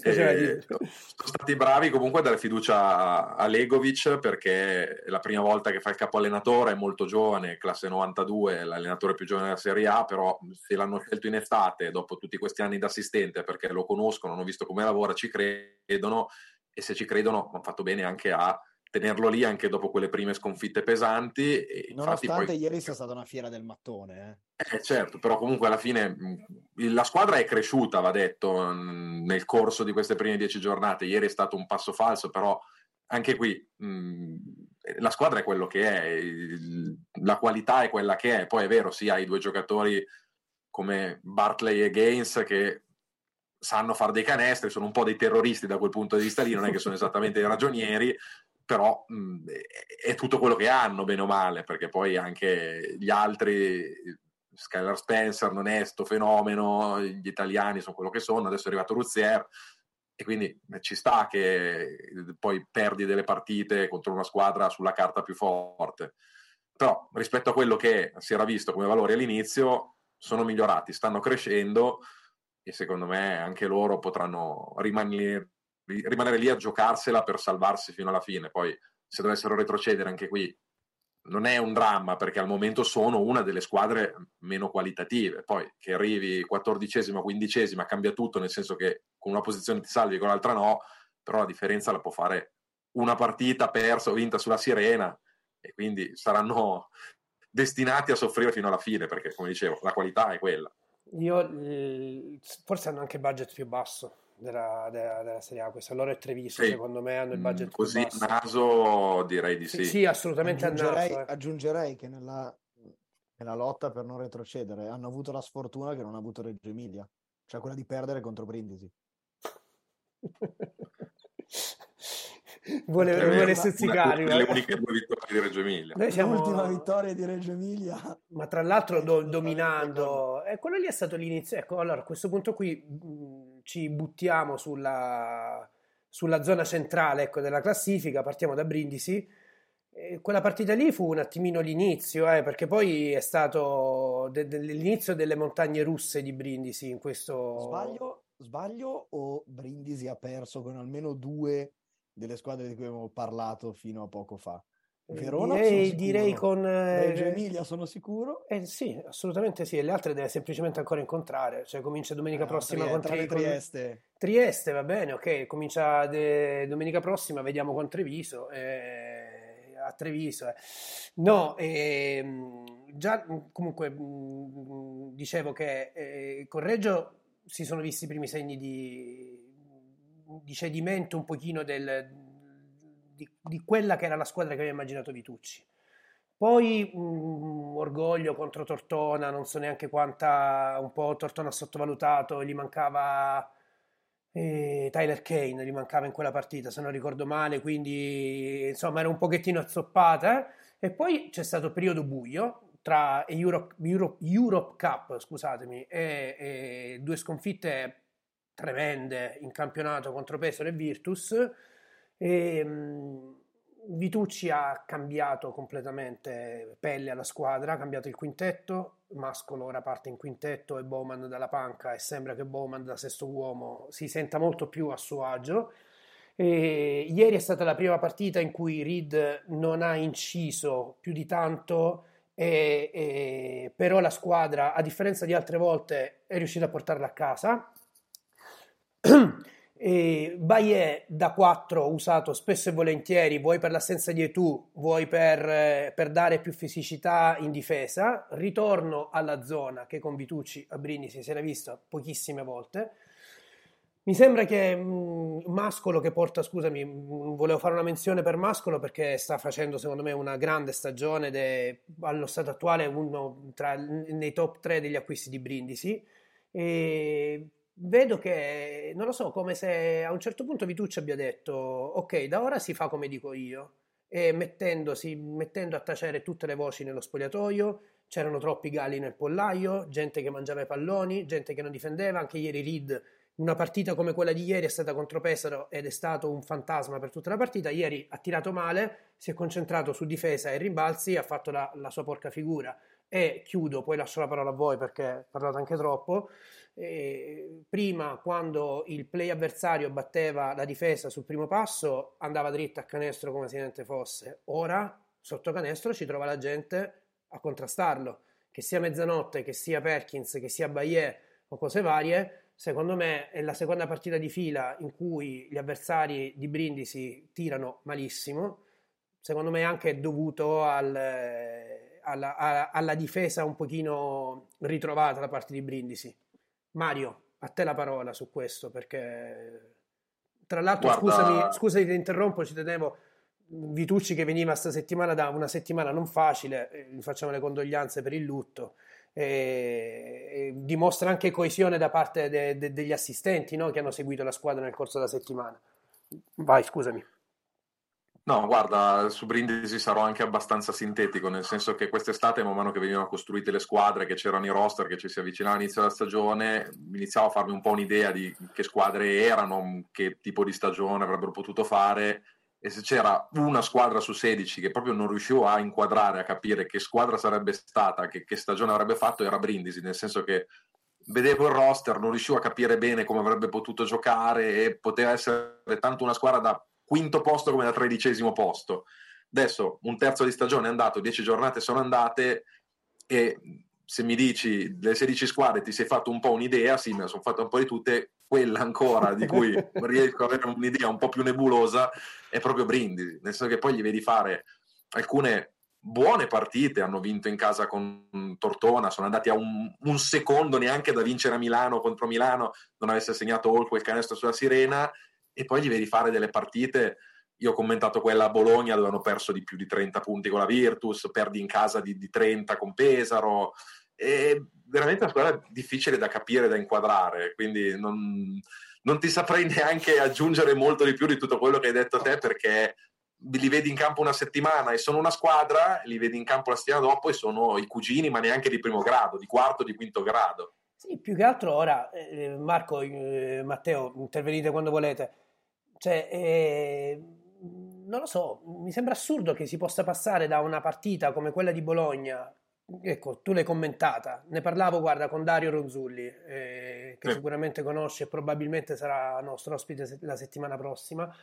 Faceva Eh, sono stati bravi comunque a dare fiducia a, Legovic perché è la prima volta che fa il capo allenatore, è molto giovane, classe 92, l'allenatore più giovane della Serie A, però se l'hanno scelto in estate dopo tutti questi anni da assistente perché lo conoscono, hanno visto come lavora, ci credono e se ci credono hanno fatto bene anche a tenerlo lì anche dopo quelle prime sconfitte pesanti. E Nonostante poi ieri sia stata una fiera del mattone. eh. eh, certo, però comunque alla fine mh, la squadra è cresciuta, va detto, mh, nel corso di queste prime dieci giornate. Ieri è stato un passo falso, però anche qui mh, la squadra è quello che è, la qualità è quella che è. Poi è vero, sì, hai due giocatori come Bartley e Gaines che sanno fare dei canestri, sono un po' dei terroristi da quel punto di vista lì, non è che sono esattamente dei ragionieri, però mh, è, è tutto quello che hanno, bene o male, perché poi anche gli altri, Skylar Spencer non è sto fenomeno, gli italiani sono quello che sono, adesso è arrivato Ruzier, e quindi eh, ci sta che poi perdi delle partite contro una squadra sulla carta più forte. Però rispetto a quello che si era visto come valori all'inizio, sono migliorati, stanno crescendo e secondo me anche loro potranno rimanere, rimanere lì a giocarsela per salvarsi fino alla fine. Poi se dovessero retrocedere anche qui non è un dramma perché al momento sono una delle squadre meno qualitative. Poi che arrivi quattordicesima, quindicesima, cambia tutto, nel senso che con una posizione ti salvi, con l'altra no, però la differenza la può fare una partita persa o vinta sulla sirena e quindi saranno destinati a soffrire fino alla fine perché, come dicevo, la qualità è quella. Io eh, forse hanno anche budget più basso della, della- della Serie A. Questo loro è Treviso, Sì. secondo me hanno il Mm, budget più Così a naso direi di Sì, sì. sì, assolutamente Aggiungerei, naso. eh. aggiungerei che nella, È la lotta per non retrocedere. Hanno avuto la sfortuna che non ha avuto Reggio Emilia, cioè quella di perdere contro Brindisi. vuole, vero, vuole una- stuzzicare. una delle uniche due vittorie di Reggio Emilia. Noi siamo- L'ultima vittoria di Reggio Emilia. Ma tra l'altro do- dominando, e quello lì è stato l'inizio. Ecco, allora a questo punto qui mh, ci buttiamo sulla, sulla zona centrale ecco, della classifica, partiamo da Brindisi. E quella partita lì fu un attimino l'inizio, eh, perché poi è stato de- de- l'inizio delle montagne russe di Brindisi in questo... Sbaglio, sbaglio o Brindisi ha perso con almeno due delle squadre di cui abbiamo parlato fino a poco fa? Verona direi, direi con... eh, Reggio Emilia sono sicuro. Eh sì, assolutamente sì, e le altre deve semplicemente ancora incontrare, cioè comincia domenica Ah, prossima Trie- con, tra le con- Trieste. Trieste, va bene, ok, comincia de- domenica prossima, vediamo con Treviso, eh, a Treviso. eh. No, ehm, già mh, comunque mh, dicevo che eh, con Reggio si sono visti i primi segni di, di cedimento un pochino del, di, di quella che era la squadra che aveva immaginato Vitucci. Poi mh, orgoglio contro Tortona, non so neanche quanta, un po' Tortona sottovalutato, gli mancava eh, Tyler Kane, gli mancava in quella partita se non ricordo male, quindi insomma era un pochettino azzoppata. eh. E poi c'è stato il periodo buio tra Europe, Europe- Europe Cup, scusatemi, e, e due sconfitte tremende in campionato contro Pesaro e Virtus. E, mh, Vitucci ha cambiato completamente pelle alla squadra, ha cambiato il quintetto, Mascolo ora parte in quintetto e Bowman dalla panca e sembra che Bowman da sesto uomo si senta molto più a suo agio. E ieri è stata la prima partita in cui Reed non ha inciso più di tanto, e- e- però la squadra, a differenza di altre volte, è riuscita a portarla a casa. E Baie da 4 usato spesso e volentieri, vuoi per l'assenza di Etu, vuoi per, eh, per dare più fisicità in difesa. Ritorno alla zona che con Vitucci a Brindisi si era visto pochissime volte. Mi sembra che mh, Mascolo che porta, scusami, mh, volevo fare una menzione per Mascolo perché sta facendo secondo me una grande stagione ed è allo stato attuale uno tra, nei top 3 degli acquisti di Brindisi. E vedo che, non lo so, come se a un certo punto Vitucci abbia detto, ok, da ora si fa come dico io, e mettendo a tacere tutte le voci nello spogliatoio, c'erano troppi galli nel pollaio, gente che mangiava i palloni, gente che non difendeva, anche ieri Reed, una partita come quella di ieri è stata contro Pesaro ed è stato un fantasma per tutta la partita, ieri ha tirato male, si è concentrato su difesa e rimbalzi, ha fatto la, la sua porca figura e chiudo, poi lascio la parola a voi perché ho parlato anche troppo. Eh, prima, quando il play avversario batteva la difesa sul primo passo, andava dritto a canestro come se niente fosse. Ora, sotto canestro, ci trova la gente a contrastarlo. Che sia Mezzanotte, che sia Perkins, che sia Baie o cose varie. Secondo me è la seconda partita di fila in cui gli avversari di Brindisi tirano malissimo. Secondo me è anche dovuto al, alla, alla, alla difesa un pochino ritrovata da parte di Brindisi. Mario, a te la parola su questo perché tra l'altro Guarda- scusami, scusami ti interrompo, ci tenevo Vitucci che veniva sta settimana da una settimana non facile, eh, gli facciamo le condoglianze per il lutto. E, e dimostra anche coesione da parte de- de- degli assistenti no, che hanno seguito la squadra nel corso della settimana. Vai, scusami. No, guarda, su Brindisi sarò anche abbastanza sintetico, nel senso che quest'estate, man mano che venivano costruite le squadre, che c'erano i roster, che ci si avvicinava all'inizio della stagione, iniziavo a farmi un po' un'idea di che squadre erano, che tipo di stagione avrebbero potuto fare, e se c'era una squadra su 16 che proprio non riuscivo a inquadrare, a capire che squadra sarebbe stata, che, che stagione avrebbe fatto, era Brindisi, nel senso che vedevo il roster, non riuscivo a capire bene come avrebbe potuto giocare e poteva essere tanto una squadra da quinto posto come da tredicesimo posto. Adesso un terzo di stagione è andato, dieci giornate sono andate e se mi dici le 16 squadre ti sei fatto un po' un'idea, sì, me ne sono fatto un po' di tutte, quella ancora di cui riesco ad avere un'idea un po' più nebulosa è proprio Brindisi, nel senso che poi gli vedi fare alcune buone partite, hanno vinto in casa con Tortona, sono andati a un, un secondo neanche da vincere a Milano contro Milano, non avesse segnato Hall quel canestro sulla Sirena, e poi gli vedi fare delle partite io ho commentato quella a Bologna dove hanno perso di più di 30 punti con la Virtus, perdi in casa di, di 30 con Pesaro, è veramente una squadra difficile da capire, da inquadrare, quindi non, non ti saprei neanche aggiungere molto di più di tutto quello che hai detto te perché li vedi in campo una settimana e sono una squadra, li vedi in campo la settimana dopo e sono i cugini, ma neanche di primo grado, di quarto, di quinto grado. Sì, più che altro ora, eh, Marco, eh, Matteo, intervenite quando volete. Cioè, eh, non lo so, mi sembra assurdo che si possa passare da una partita come quella di Bologna. Ecco, tu l'hai commentata, ne parlavo, guarda, con Dario Ronzulli, eh, che sicuramente conosce e probabilmente sarà nostro ospite la settimana prossima.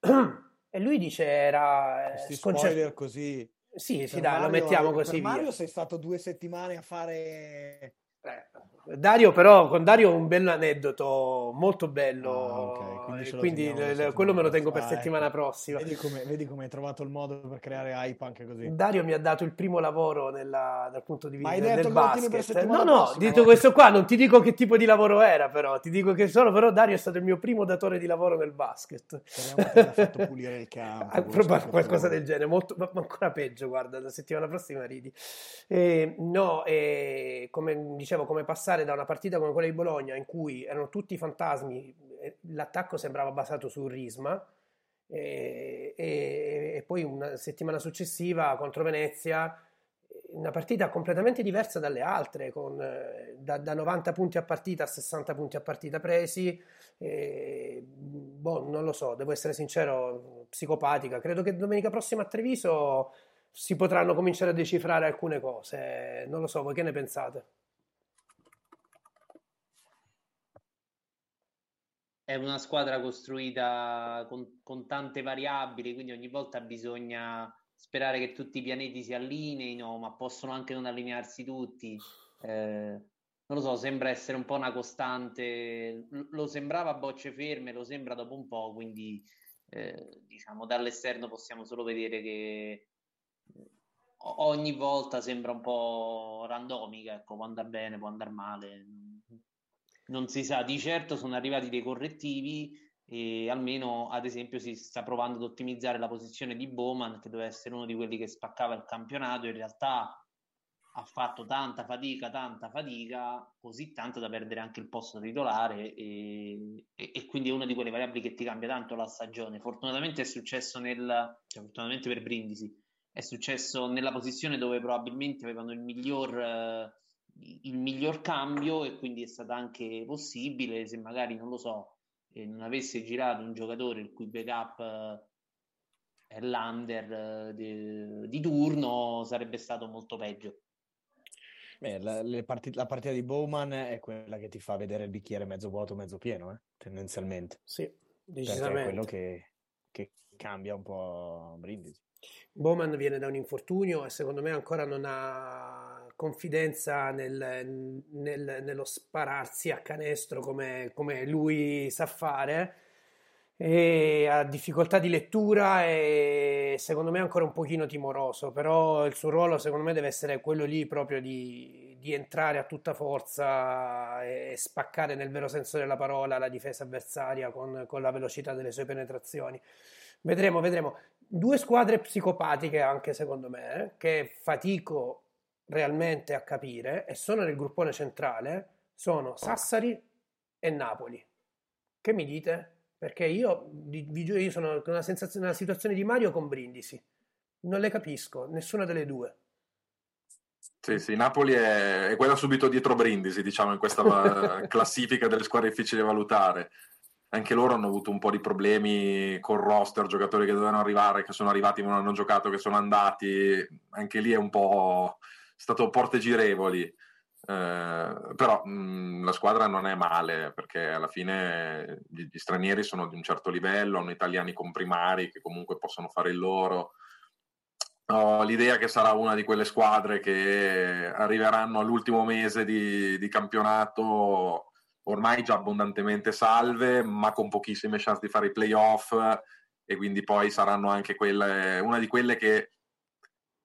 E lui dice era eh, Questi sconcer- spoiler così. Sì, sì, dai, lo Mario- mettiamo così Per via. Mario sei stato due settimane a fare... É, Dario, però, con Dario un bel aneddoto molto bello. Ah, ok, quindi ce lo quindi teniamo quello me lo tengo per. Ah, settimana ecco. prossima. Vedi come, vedi come hai trovato il modo per creare hype anche così. Dario mi ha dato il primo lavoro nella- dal punto di vista del basket. No, no, prossima, detto eh? questo qua, non ti dico che tipo di lavoro era, però ti dico che solo però Dario è stato il mio primo datore di lavoro nel basket. Speriamo che ti abbia fatto pulire il campo. Ah, qualcosa del genere, molto, ma ancora peggio, guarda, la settimana prossima ridi. Eh, no, eh, come dicevo, come passare da una partita come quella di Bologna in cui erano tutti fantasmi, eh, l'attacco sembrava basato su Risma, eh, e, e poi una settimana successiva contro Venezia, una partita completamente diversa dalle altre, con, eh, da, da 90 punti a partita a 60 punti a partita presi. eh, boh, non lo so, devo essere sincero, psicopatica. Credo che domenica prossima a Treviso si potranno cominciare a decifrare alcune cose. Non lo so, voi che ne pensate? È una squadra costruita con, con tante variabili, quindi ogni volta bisogna sperare che tutti i pianeti si allineino, ma possono anche non allinearsi tutti. Eh, non lo so, sembra essere un po' una costante. Lo sembrava a bocce ferme, lo sembra dopo un po', quindi eh, diciamo dall'esterno possiamo solo vedere che o- ogni volta sembra un po' randomica, ecco, può andare bene, può andare male. Non si sa, di certo sono arrivati dei correttivi e almeno ad esempio si sta provando ad ottimizzare la posizione di Bowman che doveva essere uno di quelli che spaccava il campionato, in realtà ha fatto tanta fatica, tanta fatica, così tanto da perdere anche il posto titolare e, e- e quindi è una di quelle variabili che ti cambia tanto la stagione. Fortunatamente è successo nel, cioè fortunatamente per Brindisi, è successo nella posizione dove probabilmente avevano il miglior, eh, il miglior cambio e quindi è stato anche possibile se magari, non lo so, eh, non avesse girato un giocatore il cui backup eh, è l'under eh, di, di turno, sarebbe stato molto peggio. Beh, la, le parti- la partita di Bowman è quella che ti fa vedere il bicchiere mezzo vuoto, mezzo pieno, eh, tendenzialmente. Sì, Perché è decisamente. quello che, che cambia un po' Brindisi. Bowman viene da un infortunio e secondo me ancora non ha confidenza nel- nel- nello spararsi a canestro come, come lui sa fare e ha difficoltà di lettura e secondo me è ancora un pochino timoroso, però il suo ruolo secondo me deve essere quello lì proprio di, di entrare a tutta forza e spaccare nel vero senso della parola la difesa avversaria con, con la velocità delle sue penetrazioni. Vedremo, vedremo. Due squadre psicopatiche anche secondo me, eh, che fatico realmente a capire e sono nel gruppone centrale, sono Sassari e Napoli. Che mi dite? Perché io, vi giuro, io sono in una, sensazione, una situazione di Mario con Brindisi. Non le capisco, nessuna delle due. Sì, sì, Napoli è, è quella subito dietro Brindisi, diciamo, in questa classifica delle squadre difficili da valutare. Anche loro hanno avuto un po' di problemi col roster, giocatori che dovevano arrivare, che sono arrivati ma non hanno giocato, che sono andati. Anche lì è un po' stato porte girevoli. Eh, però mh, la squadra non è male perché alla fine gli, gli stranieri sono di un certo livello, hanno italiani comprimari che comunque possono fare il loro. Ho l'idea che sarà una di quelle squadre che arriveranno all'ultimo mese di, di campionato ormai già abbondantemente salve, ma con pochissime chance di fare i playoff e quindi poi saranno anche quelle, una di quelle che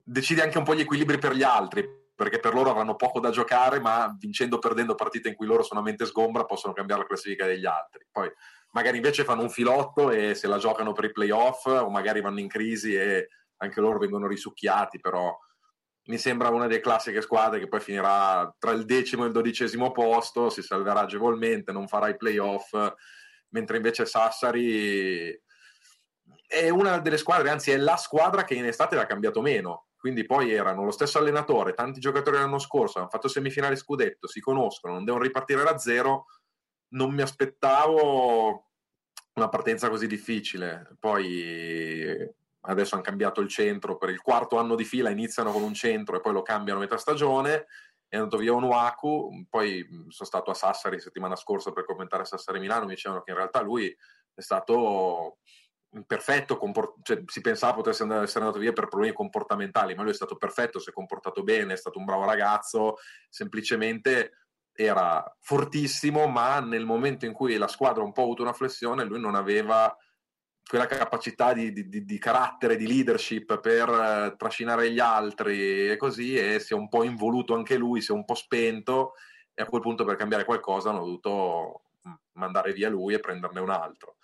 decide anche un po' gli equilibri per gli altri, perché per loro avranno poco da giocare, ma vincendo o perdendo partite in cui loro sono a mente sgombra possono cambiare la classifica degli altri. Poi magari invece fanno un filotto e se la giocano per i playoff o magari vanno in crisi e anche loro vengono risucchiati, però mi sembra una delle classiche squadre che poi finirà tra il decimo e il dodicesimo posto, si salverà agevolmente, non farà i playoff, mentre invece Sassari è una delle squadre, anzi è la squadra che in estate l'ha cambiato meno. Quindi poi erano lo stesso allenatore, tanti giocatori l'anno scorso, hanno fatto semifinale scudetto, si conoscono, non devono ripartire da zero. Non mi aspettavo una partenza così difficile. Poi adesso hanno cambiato il centro per il quarto anno di fila, iniziano con un centro e poi lo cambiano a metà stagione. È andato via Onuaku, poi sono stato a Sassari settimana scorsa per commentare Sassari Milano, mi dicevano che in realtà lui è stato perfetto, comport- cioè, si pensava potesse andare, essere andato via per problemi comportamentali, ma lui è stato perfetto, si è comportato bene, è stato un bravo ragazzo, semplicemente era fortissimo, ma nel momento in cui la squadra ha un po' avuto una flessione, lui non aveva quella capacità di, di, di carattere, di leadership per eh, trascinare gli altri e così, e si è un po' involuto anche lui, si è un po' spento, e a quel punto per cambiare qualcosa hanno dovuto mm, mandare via lui e prenderne un altro.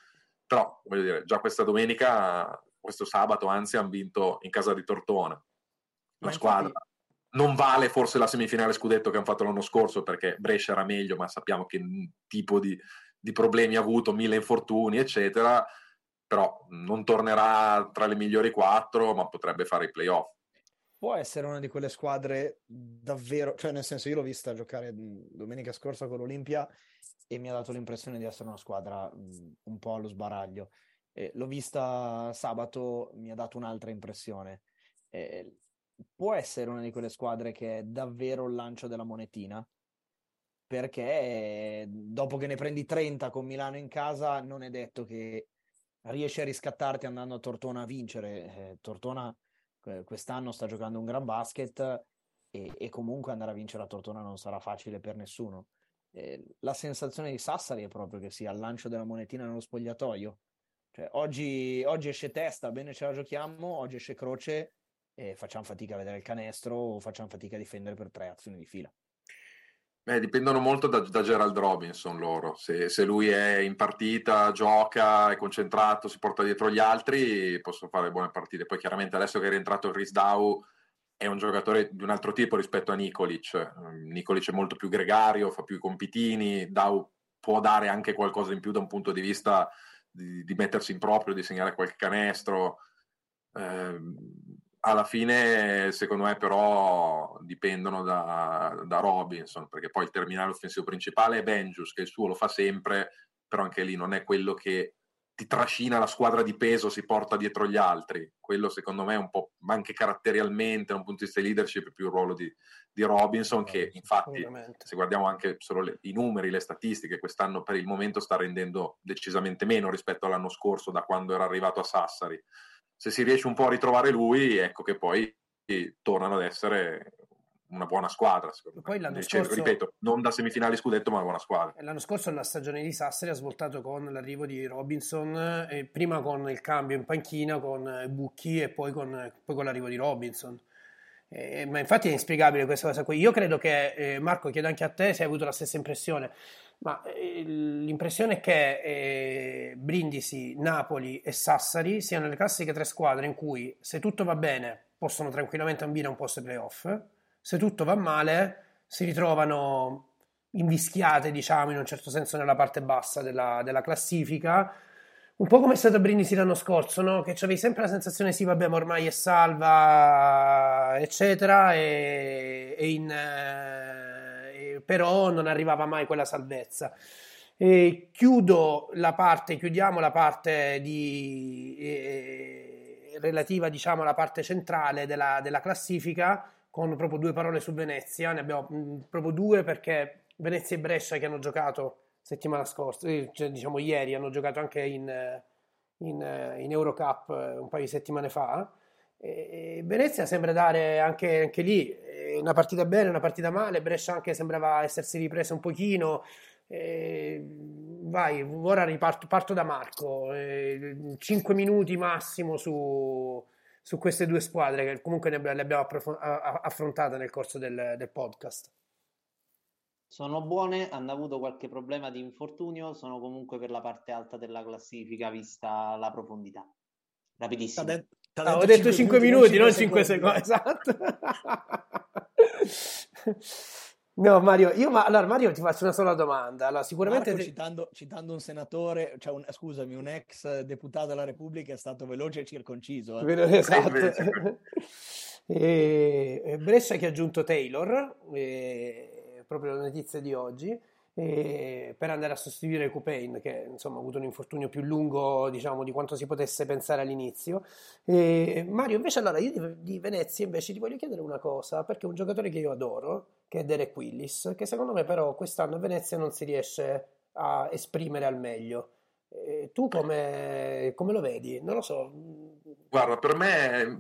Però, voglio dire, già questa domenica, questo sabato, anzi, hanno vinto in casa di Tortona. La squadra non vale forse la semifinale scudetto che hanno fatto l'anno scorso perché Brescia era meglio, ma sappiamo che tipo di, di problemi ha avuto, mille infortuni, eccetera però non tornerà tra le migliori quattro, ma potrebbe fare i playoff. Può essere una di quelle squadre davvero, cioè nel senso io l'ho vista giocare domenica scorsa con l'Olimpia e mi ha dato l'impressione di essere una squadra un po' allo sbaraglio. Eh, l'ho vista sabato, mi ha dato un'altra impressione. Eh, può essere una di quelle squadre che è davvero il lancio della monetina, perché dopo che ne prendi 30 con Milano in casa, non è detto che riesci a riscattarti andando a Tortona a vincere. Eh, Tortona quest'anno sta giocando un gran basket e, e, comunque andare a vincere a Tortona non sarà facile per nessuno. Eh, la sensazione di Sassari è proprio che sia il lancio della monetina nello spogliatoio. Cioè, oggi, oggi esce testa, bene ce la giochiamo, oggi esce croce e facciamo fatica a vedere il canestro o facciamo fatica a difendere per tre azioni di fila. Beh, dipendono molto da, da Gerald Robinson loro. Se, se, lui è in partita, gioca, è concentrato, si porta dietro gli altri, possono fare buone partite. Poi chiaramente adesso che è rientrato Chris Dow è un giocatore di un altro tipo rispetto a Nikolic. Nikolic è molto più gregario, fa più i compitini, Dow può dare anche qualcosa in più da un punto di vista di, di mettersi in proprio, di segnare qualche canestro. Eh, alla fine, secondo me, però dipendono da, da, Robinson, perché poi il terminale offensivo principale è Benjus, che il suo lo fa sempre, però anche lì non è quello che ti trascina la squadra di peso, si porta dietro gli altri. Quello, secondo me, è un po' anche caratterialmente, da un punto di vista di leadership, è più il ruolo di, di Robinson, che infatti, se guardiamo anche solo le, i numeri, le statistiche, quest'anno per il momento sta rendendo decisamente meno rispetto all'anno scorso, da quando era arrivato a Sassari se si riesce un po' a ritrovare lui, ecco che poi tornano ad essere una buona squadra. Poi l'anno Dice, scorso, ripeto, non da semifinali scudetto, ma una buona squadra. L'anno scorso la stagione di Sassari ha svoltato con l'arrivo di Robinson, e prima con il cambio in panchina con Bucchi e poi con, poi con l'arrivo di Robinson. Eh, ma infatti è inspiegabile questa cosa qui. Io credo che, eh, Marco, chiedo anche a te se hai avuto la stessa impressione. Ma eh, l'impressione è che eh, Brindisi, Napoli e Sassari siano le classiche tre squadre in cui se tutto va bene possono tranquillamente ambire un posto ai playoff, se tutto va male si ritrovano invischiate, diciamo, in un certo senso nella parte bassa della, della classifica. Un po' come è stato a Brindisi l'anno scorso, no? che avevi sempre la sensazione sì, vabbè, ma ormai è salva, eccetera, e, e in... Eh, però non arrivava mai quella salvezza. E chiudo la parte, chiudiamo la parte di, eh, relativa diciamo alla parte centrale della, della, classifica con proprio due parole su Venezia, ne abbiamo proprio due perché Venezia e Brescia che hanno giocato settimana scorsa, eh, cioè, diciamo ieri, hanno giocato anche in, in, in Eurocup eh, un paio di settimane fa e Venezia sembra dare anche, anche, lì eh, una partita bene, una partita male. Brescia anche sembrava essersi ripresa un pochino. E vai, ora riparto parto da Marco. E 5 minuti massimo su, su queste due squadre che comunque ne abbiamo- affrontate nel corso del, del podcast. Sono buone, hanno avuto qualche problema di infortunio, sono comunque per la parte alta della classifica vista la profondità. Rapidissimo. Det- t'ha Ah, ho detto detto 5 cinque minuti, non cinque 5 secondi, esatto. No, Mario, io ma allora Mario ti faccio una sola domanda. Allora, sicuramente Marco, te- citando, citando un senatore, cioè un- scusami, un ex deputato della Repubblica è stato veloce e circonciso. eh. Vero, esatto. E, e Brescia che ha aggiunto Taylor, e, proprio la notizia di oggi, per andare a sostituire Coupain, che insomma ha avuto un infortunio più lungo diciamo, di quanto si potesse pensare all'inizio. E, Mario, invece, allora io di, di Venezia invece ti voglio chiedere una cosa, perché è un giocatore che io adoro, che è Derek Willis, che secondo me però quest'anno a Venezia non si riesce a esprimere al meglio. E tu come, come lo vedi? Non lo so. Guarda, per me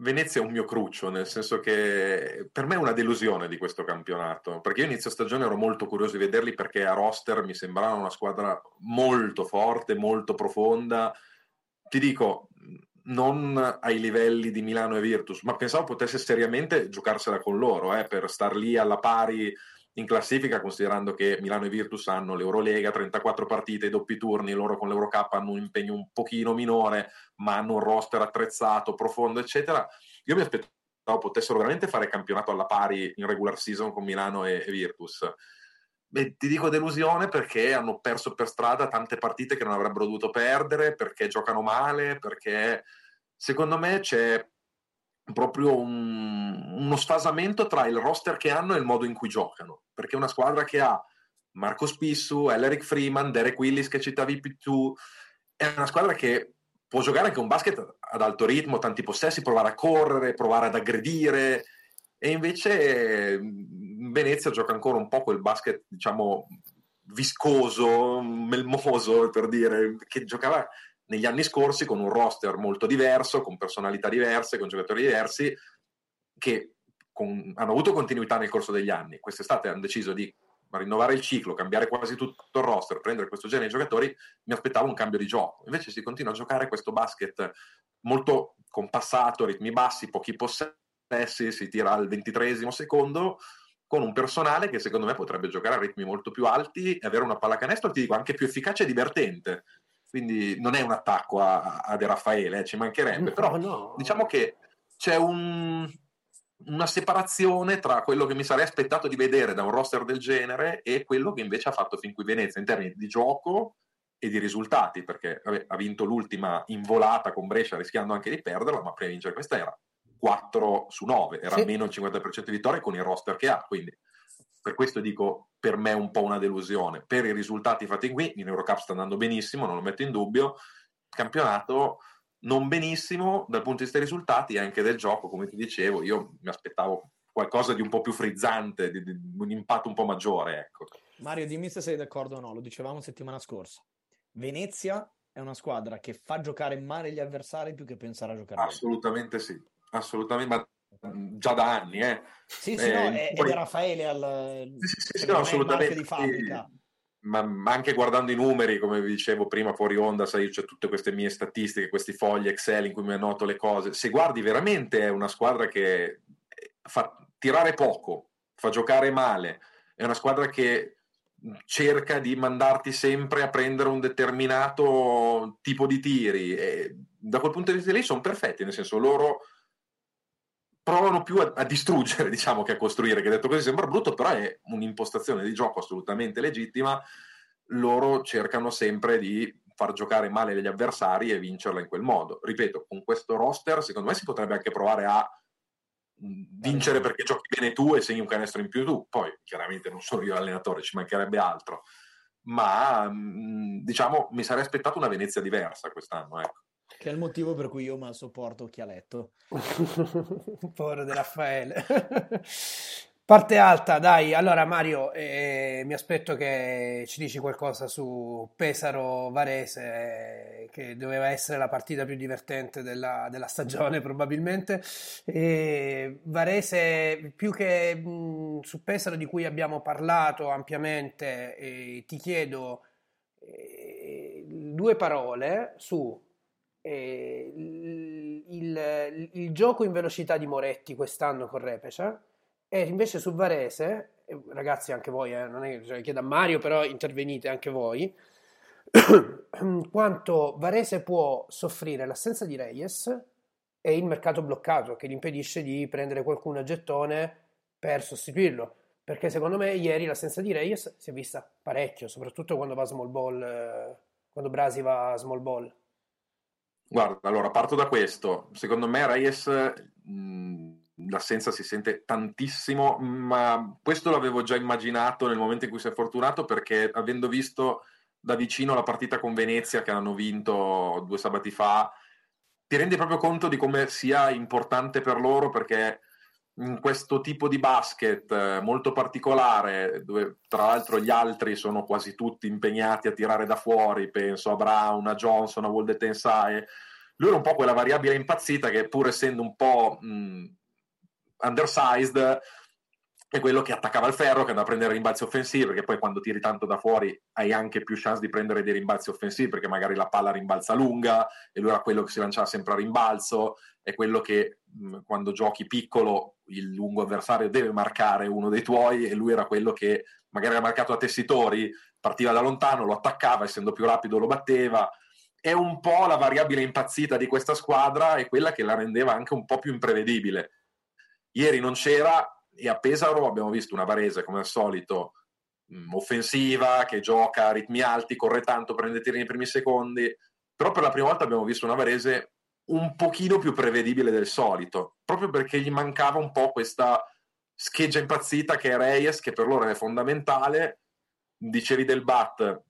Venezia è un mio cruccio, nel senso che per me è una delusione di questo campionato, perché io inizio stagione ero molto curioso di vederli perché a roster mi sembrava una squadra molto forte, molto profonda. Ti dico, non ai livelli di Milano e Virtus, ma pensavo potesse seriamente giocarsela con loro, eh, per star lì alla pari in classifica, considerando che Milano e Virtus hanno l'Eurolega, 34 partite, doppi turni, loro con l'Eurocup hanno un impegno un pochino minore, ma hanno un roster attrezzato, profondo, eccetera. Io mi aspettavo potessero veramente fare campionato alla pari in regular season con Milano e, e Virtus. Beh, ti dico delusione perché hanno perso per strada tante partite che non avrebbero dovuto perdere, perché giocano male, perché secondo me c'è proprio un- uno sfasamento tra il roster che hanno e il modo in cui giocano. Perché una squadra che ha Marco Spissu, Eleric Freeman, Derek Willis che citavi più tu, è una squadra che può giocare anche un basket ad alto ritmo, tanti possessi, provare a correre, provare ad aggredire, e invece mh, Venezia gioca ancora un po' quel basket, diciamo, viscoso, melmoso, per dire, che giocava negli anni scorsi con un roster molto diverso, con personalità diverse, con giocatori diversi, che con- hanno avuto continuità nel corso degli anni. Quest'estate hanno deciso di rinnovare il ciclo, cambiare quasi tutto il roster, prendere questo genere di giocatori, mi aspettavo un cambio di gioco. Invece si continua a giocare questo basket molto compassato, ritmi bassi, pochi possessi, si tira al ventitresimo secondo, con un personale che secondo me potrebbe giocare a ritmi molto più alti e avere una pallacanestro, ti dico, anche più efficace e divertente. Quindi non è un attacco a, a De Raffaele, eh, ci mancherebbe, però no. diciamo che c'è un- una separazione tra quello che mi sarei aspettato di vedere da un roster del genere e quello che invece ha fatto fin qui Venezia in termini di gioco e di risultati, perché vabbè, ha vinto l'ultima involata con Brescia rischiando anche di perderla, ma prima di vincere questa era 4 su 9, era Sì. almeno il 50% di vittorie con il roster che ha, quindi per questo dico per me è un po' una delusione. Per i risultati fatti qui, in Eurocup sta andando benissimo, non lo metto in dubbio, campionato non benissimo dal punto di vista dei risultati e anche del gioco, come ti dicevo, io mi aspettavo qualcosa di un po' più frizzante, di, di un impatto un po' maggiore, ecco. Mario, dimmi se sei d'accordo o no, lo dicevamo settimana scorsa. Venezia è una squadra che fa giocare male gli avversari più che pensare a giocare bene. Assolutamente sì, assolutamente, ma già da anni, eh. Sì, sì, Eh, no, è, poi- è Raffaele al... Sì, sì, no, assolutamente. di fabbrica. Ma, ma anche guardando i numeri, come vi dicevo prima fuori onda, sai, c'è tutte queste mie statistiche, questi fogli Excel in cui mi annoto le cose. Se guardi veramente è una squadra che eh, fa tirare poco, fa giocare male, è una squadra che cerca di mandarti sempre a prendere un determinato tipo di tiri. E da quel punto di vista lì sono perfetti, nel senso loro provano più a, a distruggere, diciamo, che a costruire, che detto così sembra brutto, però è un'impostazione di gioco assolutamente legittima. Loro cercano sempre di far giocare male gli avversari e vincerla in quel modo. Ripeto, con questo roster, secondo me si potrebbe anche provare a mh, vincere perché giochi bene tu e segni un canestro in più tu. Poi, chiaramente, non sono io l'allenatore, ci mancherebbe altro. Ma, mh, diciamo, mi sarei aspettato una Venezia diversa quest'anno, ecco. Che è il motivo per cui io mal sopporto Chialetto. Povero De Raffaele. Parte alta, dai. Allora, Mario, eh, mi aspetto che ci dici qualcosa su Pesaro Varese, che doveva essere la partita più divertente della, della stagione, probabilmente. E Varese, più che mh, su Pesaro, di cui abbiamo parlato ampiamente, eh, ti chiedo eh, due parole su eh, il, il gioco in velocità di Moretti quest'anno con Repecia e invece su Varese, ragazzi anche voi, eh, non è che cioè, chiedo a Mario, però intervenite anche voi, quanto Varese può soffrire l'assenza di Reyes e il mercato bloccato che gli impedisce di prendere qualcuno a gettone per sostituirlo. Perché secondo me ieri l'assenza di Reyes si è vista parecchio, soprattutto quando va small ball, eh, quando Brasi va small ball. Guarda, allora parto da questo. Secondo me Reyes mh, l'assenza si sente tantissimo, ma questo l'avevo già immaginato nel momento in cui si è fortunato perché avendo visto da vicino la partita con Venezia che hanno vinto due sabati fa, ti rendi proprio conto di come sia importante per loro perché questo tipo di basket eh, molto particolare, dove tra l'altro gli altri sono quasi tutti impegnati a tirare da fuori, penso a Brown, a Johnson, a Wolde Tensae, lui era un po' quella variabile impazzita che pur essendo un po' mh, undersized è quello che attaccava il ferro, che andava a prendere rimbalzi offensivi, perché poi quando tiri tanto da fuori hai anche più chance di prendere dei rimbalzi offensivi, perché magari la palla rimbalza lunga e lui era quello che si lanciava sempre a rimbalzo, è quello che mh, quando giochi piccolo il lungo avversario deve marcare uno dei tuoi e lui era quello che magari era marcato a tessitori, partiva da lontano, lo attaccava, essendo più rapido lo batteva. È un po' la variabile impazzita di questa squadra e quella che la rendeva anche un po' più imprevedibile. Ieri non c'era, e a Pesaro abbiamo visto una Varese come al solito mh, offensiva, che gioca a ritmi alti, corre tanto, prende tiri nei primi secondi, però per la prima volta abbiamo visto una Varese un pochino più prevedibile del solito, proprio perché gli mancava un po' questa scheggia impazzita che è Reyes, che per loro è fondamentale. Dicevi del Bat,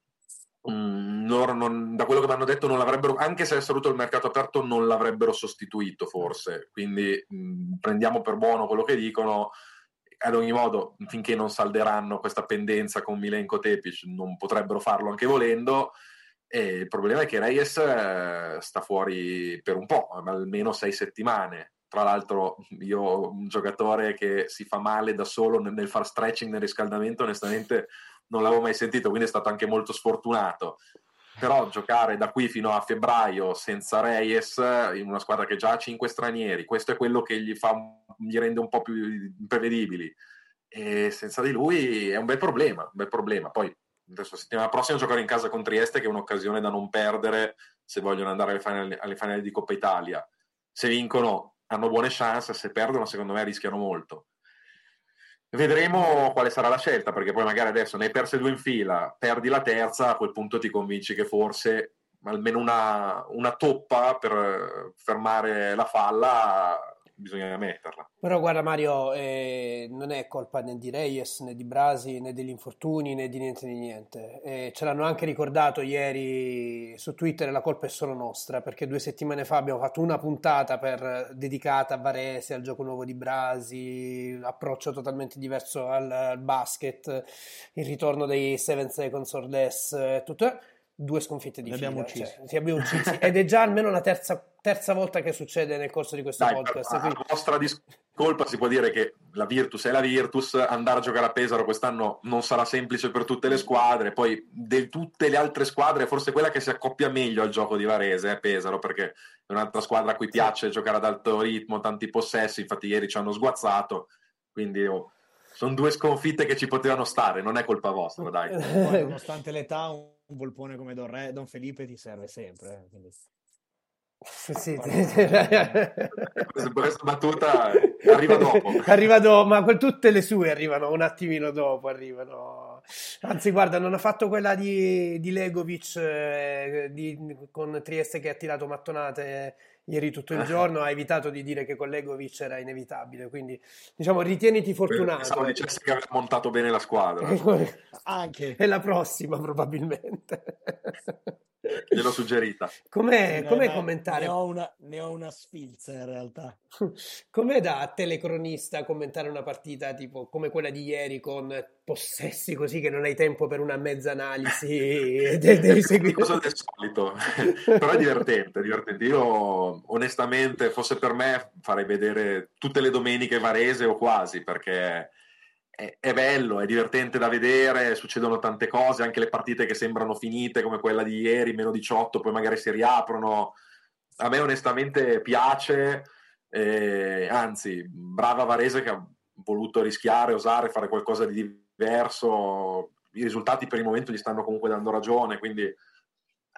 loro non, da quello che mi hanno detto non l'avrebbero, anche se avessero avuto il mercato aperto, non l'avrebbero sostituito forse, quindi mh, prendiamo per buono quello che dicono ad ogni modo, finché non salderanno questa pendenza con Milenko Tepic, non potrebbero farlo anche volendo. E il problema è che Reyes eh, sta fuori per un po', almeno sei settimane. Tra l'altro, io, un giocatore che si fa male da solo nel, nel far stretching nel riscaldamento, onestamente non l'avevo mai sentito, quindi è stato anche molto sfortunato. Però giocare da qui fino a febbraio senza Reyes in una squadra che già ha cinque stranieri, questo è quello che gli, fa, gli rende un po' più imprevedibili. E senza di lui è un bel problema, un bel problema. Poi adesso settimana prossima giocare in casa con Trieste che è un'occasione da non perdere se vogliono andare alle finali, alle finali di Coppa Italia. Se vincono hanno buone chance, se perdono secondo me rischiano molto. Vedremo quale sarà la scelta, perché poi magari adesso ne hai perse due in fila, perdi la terza, a quel punto ti convinci che forse almeno una, una toppa per fermare la falla bisogna metterla. Però guarda Mario, eh, non è colpa né di Reyes né di Brasi né degli infortuni né di niente di niente. Eh, ce l'hanno anche ricordato ieri su Twitter, la colpa è solo nostra, perché due settimane fa abbiamo fatto una puntata per, dedicata a Varese, al gioco nuovo di Brasi, approccio totalmente diverso al, al basket, il ritorno dei Seven Seconds or Less, tutto due sconfitte di Li fila. abbiamo uccisi. Cioè, sì, abbiamo uccisi. Ed è già almeno la terza, terza volta che succede nel corso di questo Dai, podcast. a, quindi- a nostra discolpa si può dire che la Virtus è la Virtus, andare a giocare a Pesaro quest'anno non sarà semplice per tutte le squadre, poi di tutte le altre squadre forse quella che si accoppia meglio al gioco di Varese è Pesaro perché è un'altra squadra a cui piace giocare ad alto ritmo, tanti possessi, infatti ieri ci hanno sguazzato, quindi oh, sono due sconfitte che ci potevano stare, non è colpa vostra, dai. Nonostante l'età, un un volpone come Don, Re, Don Felipe ti serve sempre. eh, quindi- Sì, sì. Questa, battuta arriva dopo. Arriva dopo, ma tutte le sue arrivano un attimino dopo. Arrivano. Anzi, guarda, non ha fatto quella di, di Legovic eh, di- con Trieste che ha tirato mattonate ieri tutto il giorno. Ha evitato di dire che con Legovic era inevitabile. Quindi, diciamo, ritieniti fortunato. Pensavo dicesse che aveva montato bene la squadra. Anche. È la prossima, probabilmente. Gliel'ho suggerita. Com'è, Ne- com'è ne- commentare? Ne ho una, ne ho una sfilza in realtà. Com'è da telecronista commentare una partita tipo come quella di ieri con possessi così che non hai tempo per una mezza analisi de- devi seguire? cosa del solito, però è divertente, divertente. Io onestamente, fosse per me, farei vedere tutte le domeniche Varese o quasi, perché è, è bello, è divertente da vedere, succedono tante cose, anche le partite che sembrano finite, come quella di ieri, meno 18, poi magari si riaprono. a me onestamente piace, eh, anzi, brava Varese che ha voluto rischiare, osare, fare qualcosa di diverso. I risultati per il momento gli stanno comunque dando ragione, quindi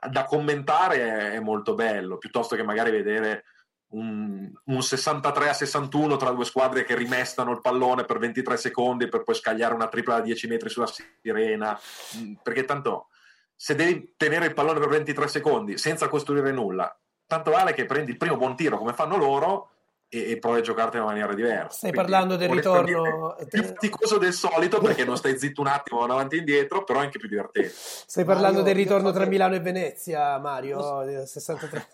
da commentare è, è molto bello, piuttosto che magari vedere un, un, 63 a 61 tra due squadre che rimestano il pallone per 23 secondi per poi scagliare una tripla da 10 metri sulla sirena, mm, perché tanto se devi tenere il pallone per 23 secondi senza costruire nulla, tanto vale che prendi il primo buon tiro come fanno loro e, e provi a giocarti in una maniera diversa. Stai Quindi, parlando del ritorno più faticoso del solito perché non stai zitto un attimo vanno avanti e indietro, però è anche più divertente. Stai parlando Mario, del ritorno tra Milano e Venezia, Mario, 63.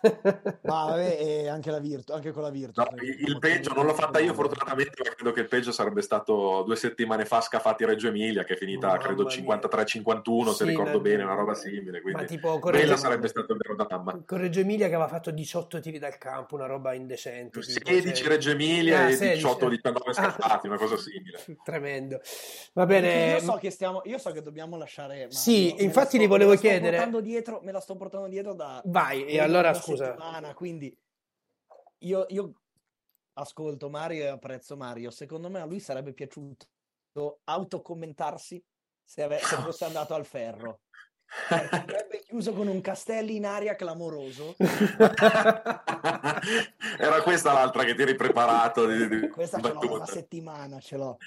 Ma vabbè, anche, la Virtu, anche con la Virtus. No, il, il peggio non l'ho fatta io fortunatamente, ma credo che il peggio sarebbe stato due settimane fa Scafati Reggio Emilia, che è finita oh, credo 53-51, sì, se ricordo bene, una roba simile. Quindi ma tipo quella sarebbe stato il vero dramma. Con Reggio Emilia che aveva fatto 18 tiri dal campo, una roba indecente. 16 16 Reggio Emilia ah, e 18-19 scappati, una cosa simile. Tremendo. Va bene. Io so che, stiamo, io so che dobbiamo lasciare. Mario, sì, infatti li volevo chiedere. Dietro, me la sto portando dietro da. Vai, e allora scusa. Settimana, quindi io, io ascolto Mario e apprezzo Mario. Secondo me a lui sarebbe piaciuto autocommentarsi se, ave- se fosse andato al ferro. Sarebbe chiuso con un castelli in aria clamoroso. Era questa l'altra che ti eri preparato. Di, di questa ce l'ho una settimana, ce l'ho.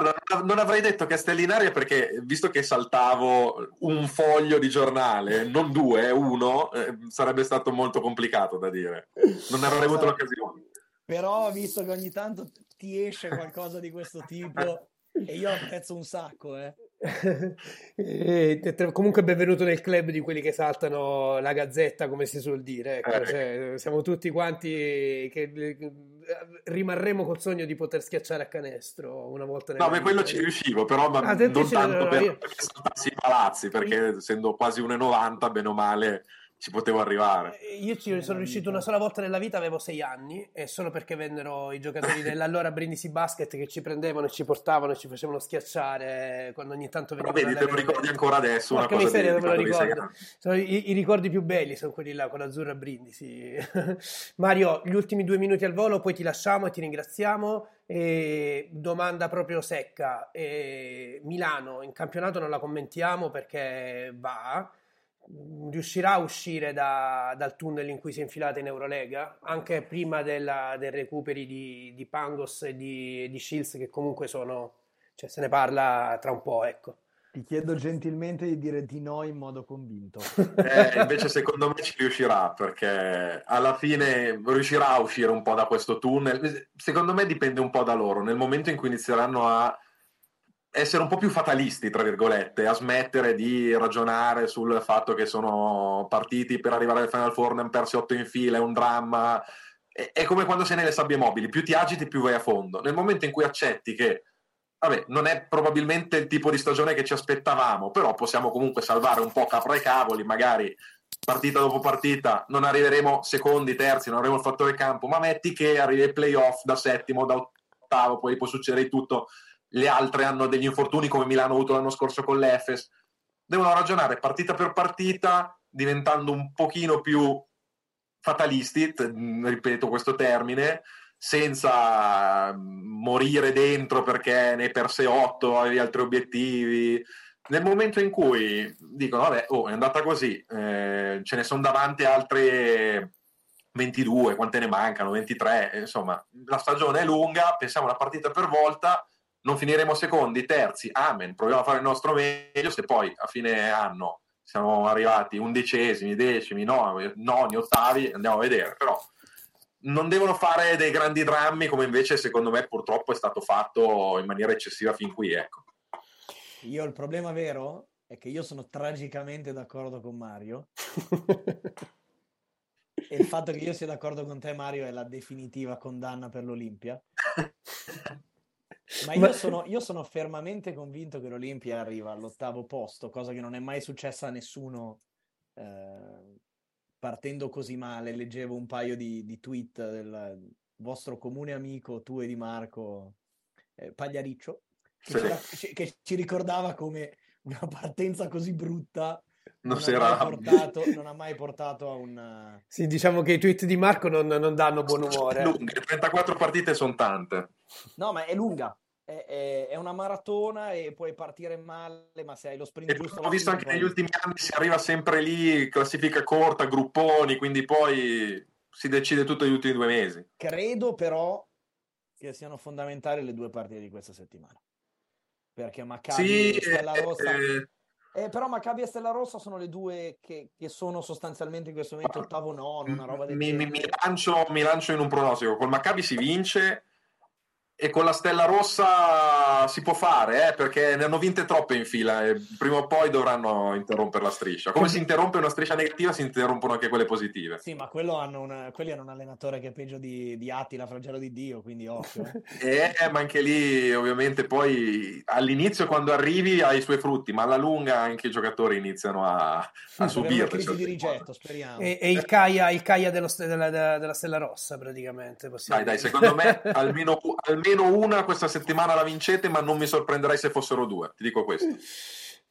No, non avrei detto castelli in aria perché, visto che saltavo un foglio di giornale, non due, uno, eh, sarebbe stato molto complicato da dire. Non avrei avuto l'occasione. Però, visto che ogni tanto ti esce qualcosa di questo tipo, e io apprezzo un sacco, eh e, comunque benvenuto nel club di quelli che saltano la gazzetta come si suol dire ecco, eh. cioè, siamo tutti quanti che eh, rimarremo col sogno di poter schiacciare a canestro una volta no ma quello ci riuscivo però ma ah, non tanto per, io... perché saltassi i palazzi perché io... essendo quasi 1,90 bene o male ci potevo arrivare. Eh, io ci sono riuscito una sola volta nella vita, avevo sei anni, e solo perché vennero i giocatori dell'allora Brindisi Basket che ci prendevano e ci portavano e ci facevano schiacciare quando ogni tanto venivano. Vedi, te lo ricordi ancora adesso? Una cosa miseria, me lo ricordo. Sono i, i, ricordi più belli sono quelli là con l'azzurra Brindisi. Mario, gli ultimi due minuti al volo, poi ti lasciamo e ti ringraziamo. E domanda proprio secca: e Milano in campionato non la commentiamo perché va riuscirà a uscire da, dal tunnel in cui si è infilata in Eurolega anche prima della, dei recuperi di, di, Pangos e di, di Shields che comunque sono cioè se ne parla tra un po' ecco. Ti chiedo gentilmente di dire di no in modo convinto. Eh, invece secondo me ci riuscirà perché alla fine riuscirà a uscire un po' da questo tunnel. Secondo me dipende un po' da loro. Nel momento in cui inizieranno a essere un po' più fatalisti, tra virgolette, a smettere di ragionare sul fatto che sono partiti per arrivare al Final Four, ne hanno persi otto in fila, è un dramma. È, è come quando sei nelle sabbie mobili, più ti agiti più vai a fondo. Nel momento in cui accetti che, vabbè, non è probabilmente il tipo di stagione che ci aspettavamo, però possiamo comunque salvare un po' capra ai cavoli, magari partita dopo partita non arriveremo secondi, terzi, non avremo il fattore campo, ma metti che arrivi ai playoff da settimo, da ottavo, poi può succedere tutto le altre hanno degli infortuni come Milano ha avuto l'anno scorso con l'Efes. Devono ragionare partita per partita, diventando un pochino più fatalisti, ripeto questo termine, senza morire dentro perché ne perse otto, avevi altri obiettivi. Nel momento in cui dicono, vabbè, oh, è andata così, eh, ce ne sono davanti altre 22, quante ne mancano? 23, insomma, la stagione è lunga, pensiamo una partita per volta, non finiremo secondi, terzi, amen, proviamo a fare il nostro meglio, se poi a fine anno siamo arrivati undicesimi, decimi, noni, noni ottavi, andiamo a vedere, però non devono fare dei grandi drammi come invece secondo me purtroppo è stato fatto in maniera eccessiva fin qui, ecco. Io il problema vero è che io sono tragicamente d'accordo con Mario. e il fatto che io sia d'accordo con te, Mario, è la definitiva condanna per l'Olimpia. Ma io sono, io sono, fermamente convinto che l'Olimpia arriva all'ottavo posto, cosa che non è mai successa a nessuno eh, partendo così male. Leggevo un paio di, di, tweet del vostro comune amico, tu e di Marco eh, Pagliariccio, che, sì. che ci ricordava come una partenza così brutta non, non si ha portato, non ha mai portato a un... Sì, diciamo che i tweet di Marco non, non danno buon umore. Lunghe, 34 partite sono tante. No, ma è lunga. È, è- è una maratona e puoi partire male, ma se hai lo sprint E giusto... ho visto anche poi- negli ultimi anni si arriva sempre lì, classifica corta, grupponi, quindi poi si decide tutto negli ultimi due mesi. Credo però che siano fondamentali le due partite di questa settimana. Perché Maccabi Sì, e Stella eh, Rossa... eh, Eh, però Maccabi e Stella Rossa sono le due che, che sono sostanzialmente in questo momento ottavo nono, una roba del mi, mi- mi lancio, mi lancio in un pronostico. Col Maccabi si vince e con la Stella Rossa si può fare, eh, perché ne hanno vinte troppe in fila e prima o poi dovranno interrompere la striscia. Come si interrompe una striscia negativa, si interrompono anche quelle positive. Sì, ma quello hanno un- quelli hanno un allenatore che è peggio di, di Attila, Flagelo di Dio, quindi occhio. eh. Eh, ma anche lì, ovviamente, poi all'inizio, quando arrivi, ha i suoi frutti, ma alla lunga anche i giocatori iniziano a, a Avere subire. una crisi di rigetto, speriamo. E, e il Caia, il Caia dello della, della- della Stella Rossa, praticamente. possiamo Dai, dai, secondo me almeno, almeno una questa settimana la vincete, ma non mi sorprenderei se fossero due. Ti dico questo.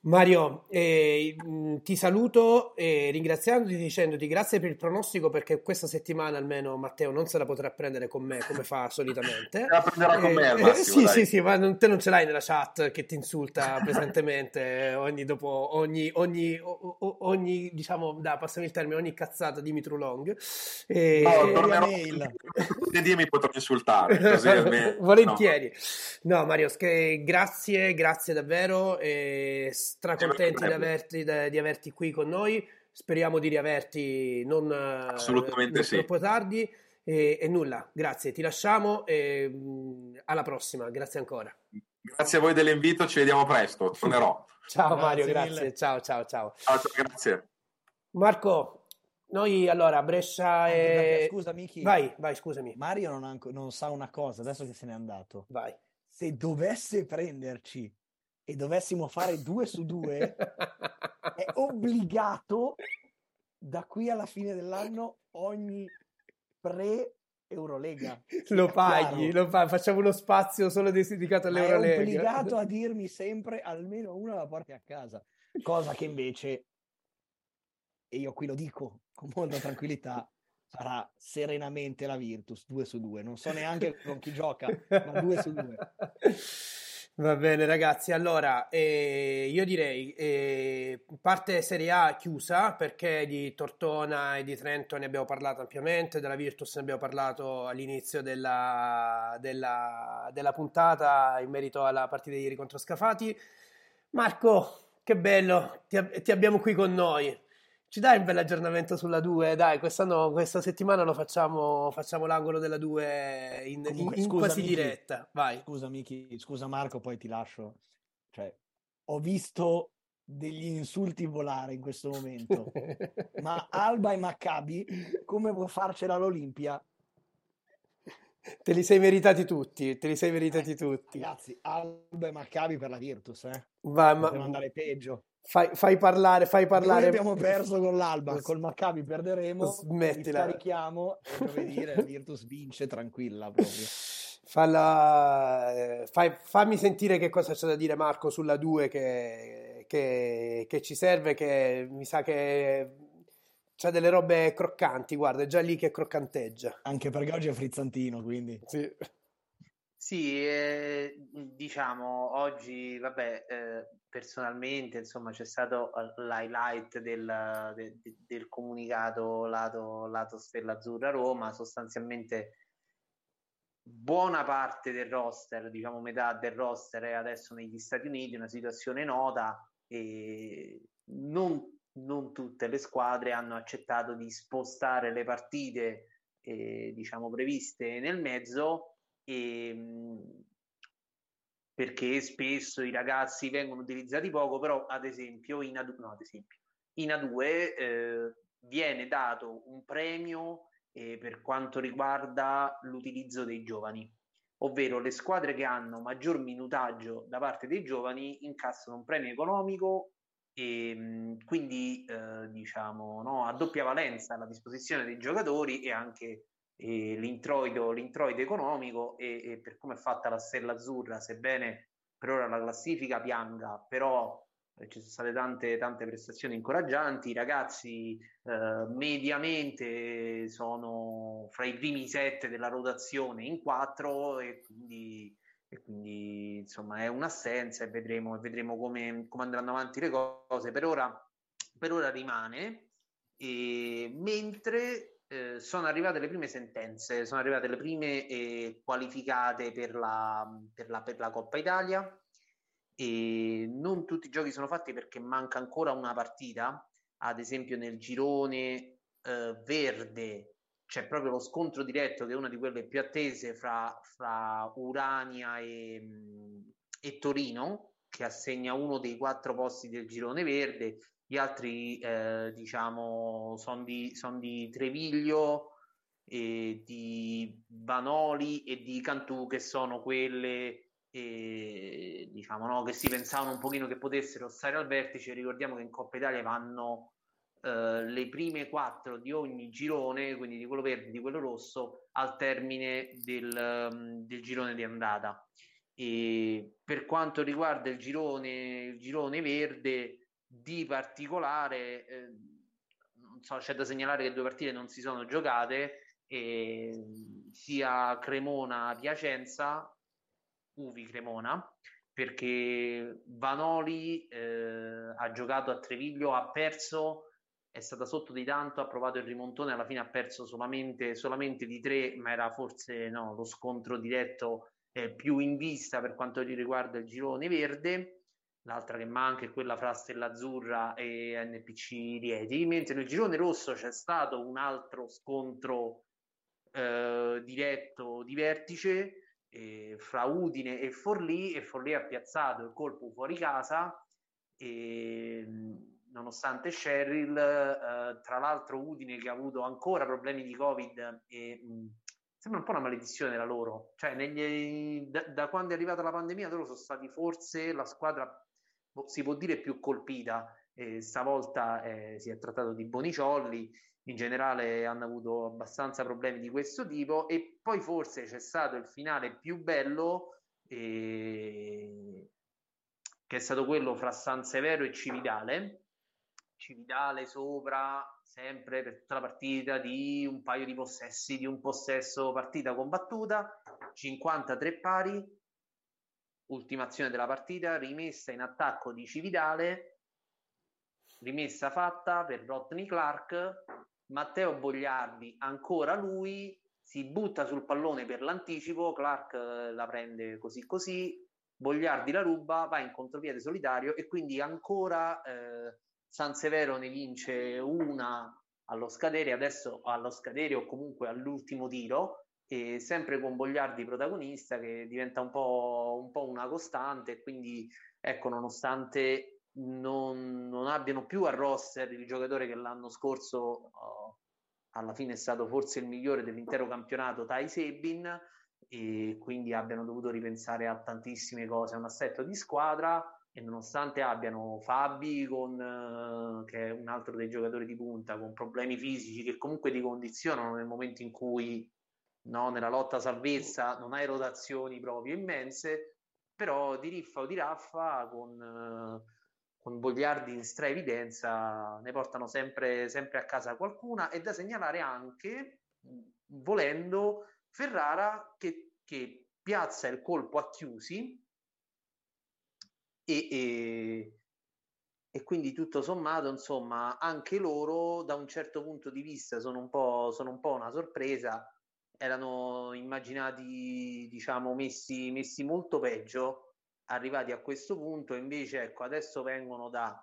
Mario, eh, mh, ti saluto eh, ringraziandoti dicendoti grazie per il pronostico perché questa settimana almeno Matteo non se la potrà prendere con me come fa solitamente. Se la prenderà con me al Eh, massimo, sì, dai. sì, sì, ma non, te non ce l'hai nella chat che ti insulta pesantemente ogni, dopo, ogni, ogni, o- ogni, diciamo, da, passami il termine, ogni cazzata di Mitru Long. E- No, tornerò lunedì e mi potrò insultare. Così almeno, Volentieri. No, Mario, sch- grazie, grazie davvero. E stracontenti di averti, di averti qui con noi. Speriamo di riaverti non, eh, Assolutamente non sì. troppo tardi. E, e nulla, grazie, ti lasciamo e mh, alla prossima. Grazie ancora. Grazie a voi dell'invito, ci vediamo presto. Tornerò. Ciao Grazie Mario, grazie. Ciao, ciao, ciao. Ciao, ciao, grazie. Marco, noi allora Brescia e... scusa, Miki, Vai, vai, scusami. Mario non, ha anco- non sa una cosa, adesso che se n'è andato. Vai. Se dovesse prenderci e dovessimo fare due su due, è obbligato da qui alla fine dell'anno ogni pre-Eurolega. Lo Sia paghi, lo pa- facciamo uno spazio solo dedicato Ma è all'Eurolega. obbligato a dirmi sempre almeno una la porti a casa, cosa che invece, e io qui lo dico con molta tranquillità, farà serenamente la Virtus 2 su 2. Non so neanche con chi gioca, ma 2 su 2. Va bene ragazzi, allora eh, io direi eh, parte Serie A chiusa perché di Tortona e di Trento ne abbiamo parlato ampiamente, della Virtus ne abbiamo parlato all'inizio della, della- della puntata in merito alla partita di ieri contro Scafati. Marco, che bello, ti, ti abbiamo qui con noi. Ci dai un bel aggiornamento sulla 2? Dai, quest'anno, questa settimana lo facciamo, facciamo l'angolo della 2 in, in- Comunque, in scusa, quasi Miki. diretta. Vai. Scusa Miki, scusa Marco, poi ti lascio. Cioè, ho visto degli insulti volare in questo momento. Ma Alba e Maccabi, come può farcela l'Olimpia? Te li sei meritati tutti, te li sei meritati tutti. Ragazzi, Alba e Maccabi per la Virtus, eh. Vai, ma- andare peggio. Fai, fai parlare, fai Noi parlare. abbiamo perso con l'Alba, col Maccabi perderemo, Smettila. ricarichiamo e giovedì la Virtus vince tranquilla proprio. Falla, eh, fai- fammi sentire che cosa c'è da dire Marco sulla 2 che, che- che ci serve, che mi sa che c'ha delle robe croccanti, guarda, è già lì che croccanteggia. Anche perché oggi è frizzantino, quindi. Sì. Sì, eh, diciamo, oggi, vabbè, eh, personalmente, insomma, c'è stato eh, l'highlight del, de- de- del comunicato lato, lato Stella Azzurra Roma, sostanzialmente buona parte del roster, diciamo metà del roster è adesso negli Stati Uniti, una situazione nota e non, non tutte le squadre hanno accettato di spostare le partite, eh, diciamo, previste nel mezzo e, mh, perché spesso i ragazzi vengono utilizzati poco, però ad esempio in A2, no, ad esempio, in A2 eh, viene dato un premio eh, per quanto riguarda l'utilizzo dei giovani, ovvero le squadre che hanno maggior minutaggio da parte dei giovani incassano un premio economico e mh, quindi eh, diciamo no, a doppia valenza alla disposizione dei giocatori e anche eh, l'introito, l'introito economico e, e per come è fatta la Stella Azzurra, sebbene per ora la classifica pianga, però ci sono state tante, tante prestazioni incoraggianti, i ragazzi eh, mediamente sono fra i primi sette della rotazione in quattro e quindi, e quindi insomma è un'assenza e vedremo, vedremo come, come andranno avanti le cose. Per ora, per ora rimane, e, mentre eh, sono arrivate le prime sentenze, sono arrivate le prime eh, qualificate per la, per, la, per la Coppa Italia. E non tutti i giochi sono fatti perché manca ancora una partita, ad esempio nel girone eh, verde c'è proprio lo scontro diretto che è una di quelle più attese fra, fra Urania e, e, Torino che assegna uno dei quattro posti del girone verde, gli altri eh, diciamo sono di, son di Treviglio, e di Vanoli e di Cantù che sono quelle e, diciamo, no, che si pensavano un pochino che potessero stare al vertice. Ricordiamo che in Coppa Italia vanno eh, le prime quattro di ogni girone, quindi di quello verde e di quello rosso, al termine del, um, del girone di andata. E per quanto riguarda il girone, il girone verde, di particolare, eh, so, c'è da segnalare che due partite non si sono giocate, eh, sia Cremona-Piacenza Uvi Cremona perché Vanoli eh, ha giocato a Treviglio, ha perso, è stata sotto di tanto, ha provato il rimontone, alla fine ha perso solamente, solamente di tre, ma era forse no, lo scontro diretto eh, più in vista per quanto riguarda il girone verde. L'altra che manca è quella fra Stella Azzurra e NPC Rieti, mentre nel girone rosso c'è stato un altro scontro eh, diretto di vertice eh, fra Udine e Forlì e Forlì ha piazzato il colpo fuori casa e nonostante Cheryl, eh, tra l'altro Udine che ha avuto ancora problemi di Covid e mh, sembra un po' una maledizione la loro, cioè negli, da, da, quando è arrivata la pandemia loro sono stati forse la squadra si può dire più colpita, e stavolta eh, si è trattato di Boniciolli in generale hanno avuto abbastanza problemi di questo tipo e poi forse c'è stato il finale più bello eh, che è stato quello fra San Severo e Cividale. Cividale sopra sempre per tutta la partita di un paio di possessi di un possesso partita combattuta 53 pari ultima azione della partita rimessa in attacco di Cividale rimessa fatta per Rodney Clark Matteo Bogliardi, ancora lui, si butta sul pallone per l'anticipo, Clark eh, la prende così così, Bogliardi la ruba, va in contropiede solitario e quindi ancora eh, San Severo ne vince una allo scadere, adesso allo scadere o comunque all'ultimo tiro, e sempre con Bogliardi protagonista che diventa un po', un po una costante quindi ecco nonostante non, non, abbiano più a roster il giocatore che l'anno scorso uh, alla fine è stato forse il migliore dell'intero campionato, Tai Sebin, e quindi abbiano dovuto ripensare a tantissime cose, a un assetto di squadra e nonostante abbiano Fabi con, uh, che è un altro dei giocatori di punta con problemi fisici che comunque ti condizionano nel momento in cui no, nella lotta salvezza non hai rotazioni proprio immense, però di riffa o di raffa con... Uh, con Bogliardi in straevidenza ne portano sempre, sempre a casa qualcuna. E da segnalare anche, volendo, Ferrara che, che piazza il colpo a chiusi e, e, e, quindi tutto sommato, insomma, anche loro da un certo punto di vista sono un po', sono un po una sorpresa, erano immaginati, diciamo, messi, messi molto peggio arrivati a questo punto, invece, ecco, adesso vengono da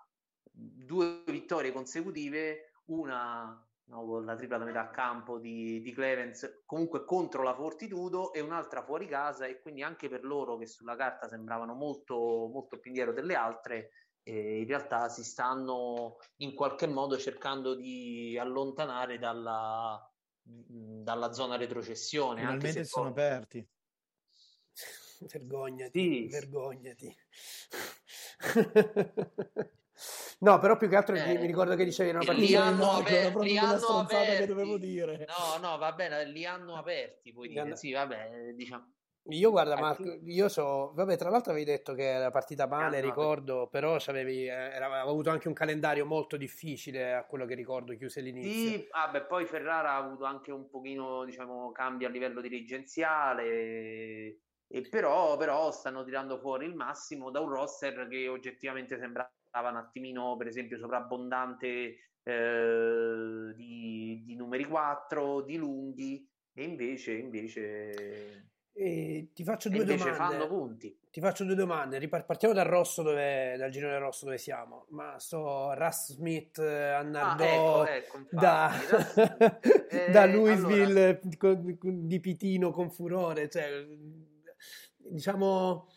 due vittorie consecutive, una no, con la tripla da metà campo di, di Clevens, comunque contro la Fortitudo e un'altra fuori casa e quindi anche per loro che sulla carta sembravano molto, molto più indietro delle altre, eh, in realtà si stanno in qualche modo cercando di allontanare dalla, dalla zona retrocessione. Finalmente sono poi... aperti. vergognati, sì. vergognati. no, però più che altro eh, mi ricordo che dicevi una partita li hanno, aper- proprio li hanno aperti. che dovevo dire. No, no, va bene, li hanno aperti, puoi dire. Hanno... Sì, vabbè, diciamo. Io guarda Eh, Marco, io so, vabbè, tra l'altro avevi detto che era partita male, Ah, no, ricordo, però c'avevi, eh, era- aveva avuto anche un calendario molto difficile a quello che ricordo, chiuse l'inizio. Sì, vabbè, poi Ferrara ha avuto anche un pochino, diciamo, cambi a livello dirigenziale, e però, però stanno tirando fuori il massimo da un roster che oggettivamente sembrava un attimino, per esempio, sovrabbondante eh, di, di numeri 4, di lunghi, e invece, invece, E ti faccio due domande. fanno punti. Ti faccio due domande. Ripar- partiamo dal rosso dove, dal girone rosso dove siamo. Ma sto Russ Smith, eh, Ah, Annardò, ecco, ecco, infatti, da, eh, da allora, Louisville con- di Pitino con furore, cioè, diciamo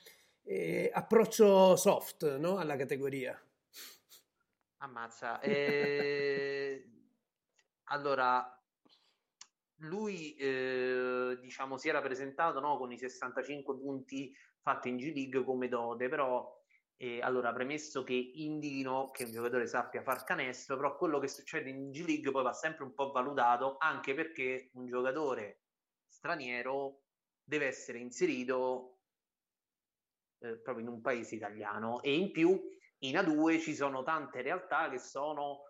eh, approccio soft no? alla categoria. Ammazza. eh, allora, lui eh, diciamo si era presentato no, con i 65 punti fatti in G League come dote, però eh, allora premesso che indichino che un giocatore sappia far canestro, però quello che succede in G League poi va sempre un po' valutato, anche perché un giocatore straniero deve essere inserito eh, proprio in un paese italiano. E in più in A2 ci sono tante realtà che sono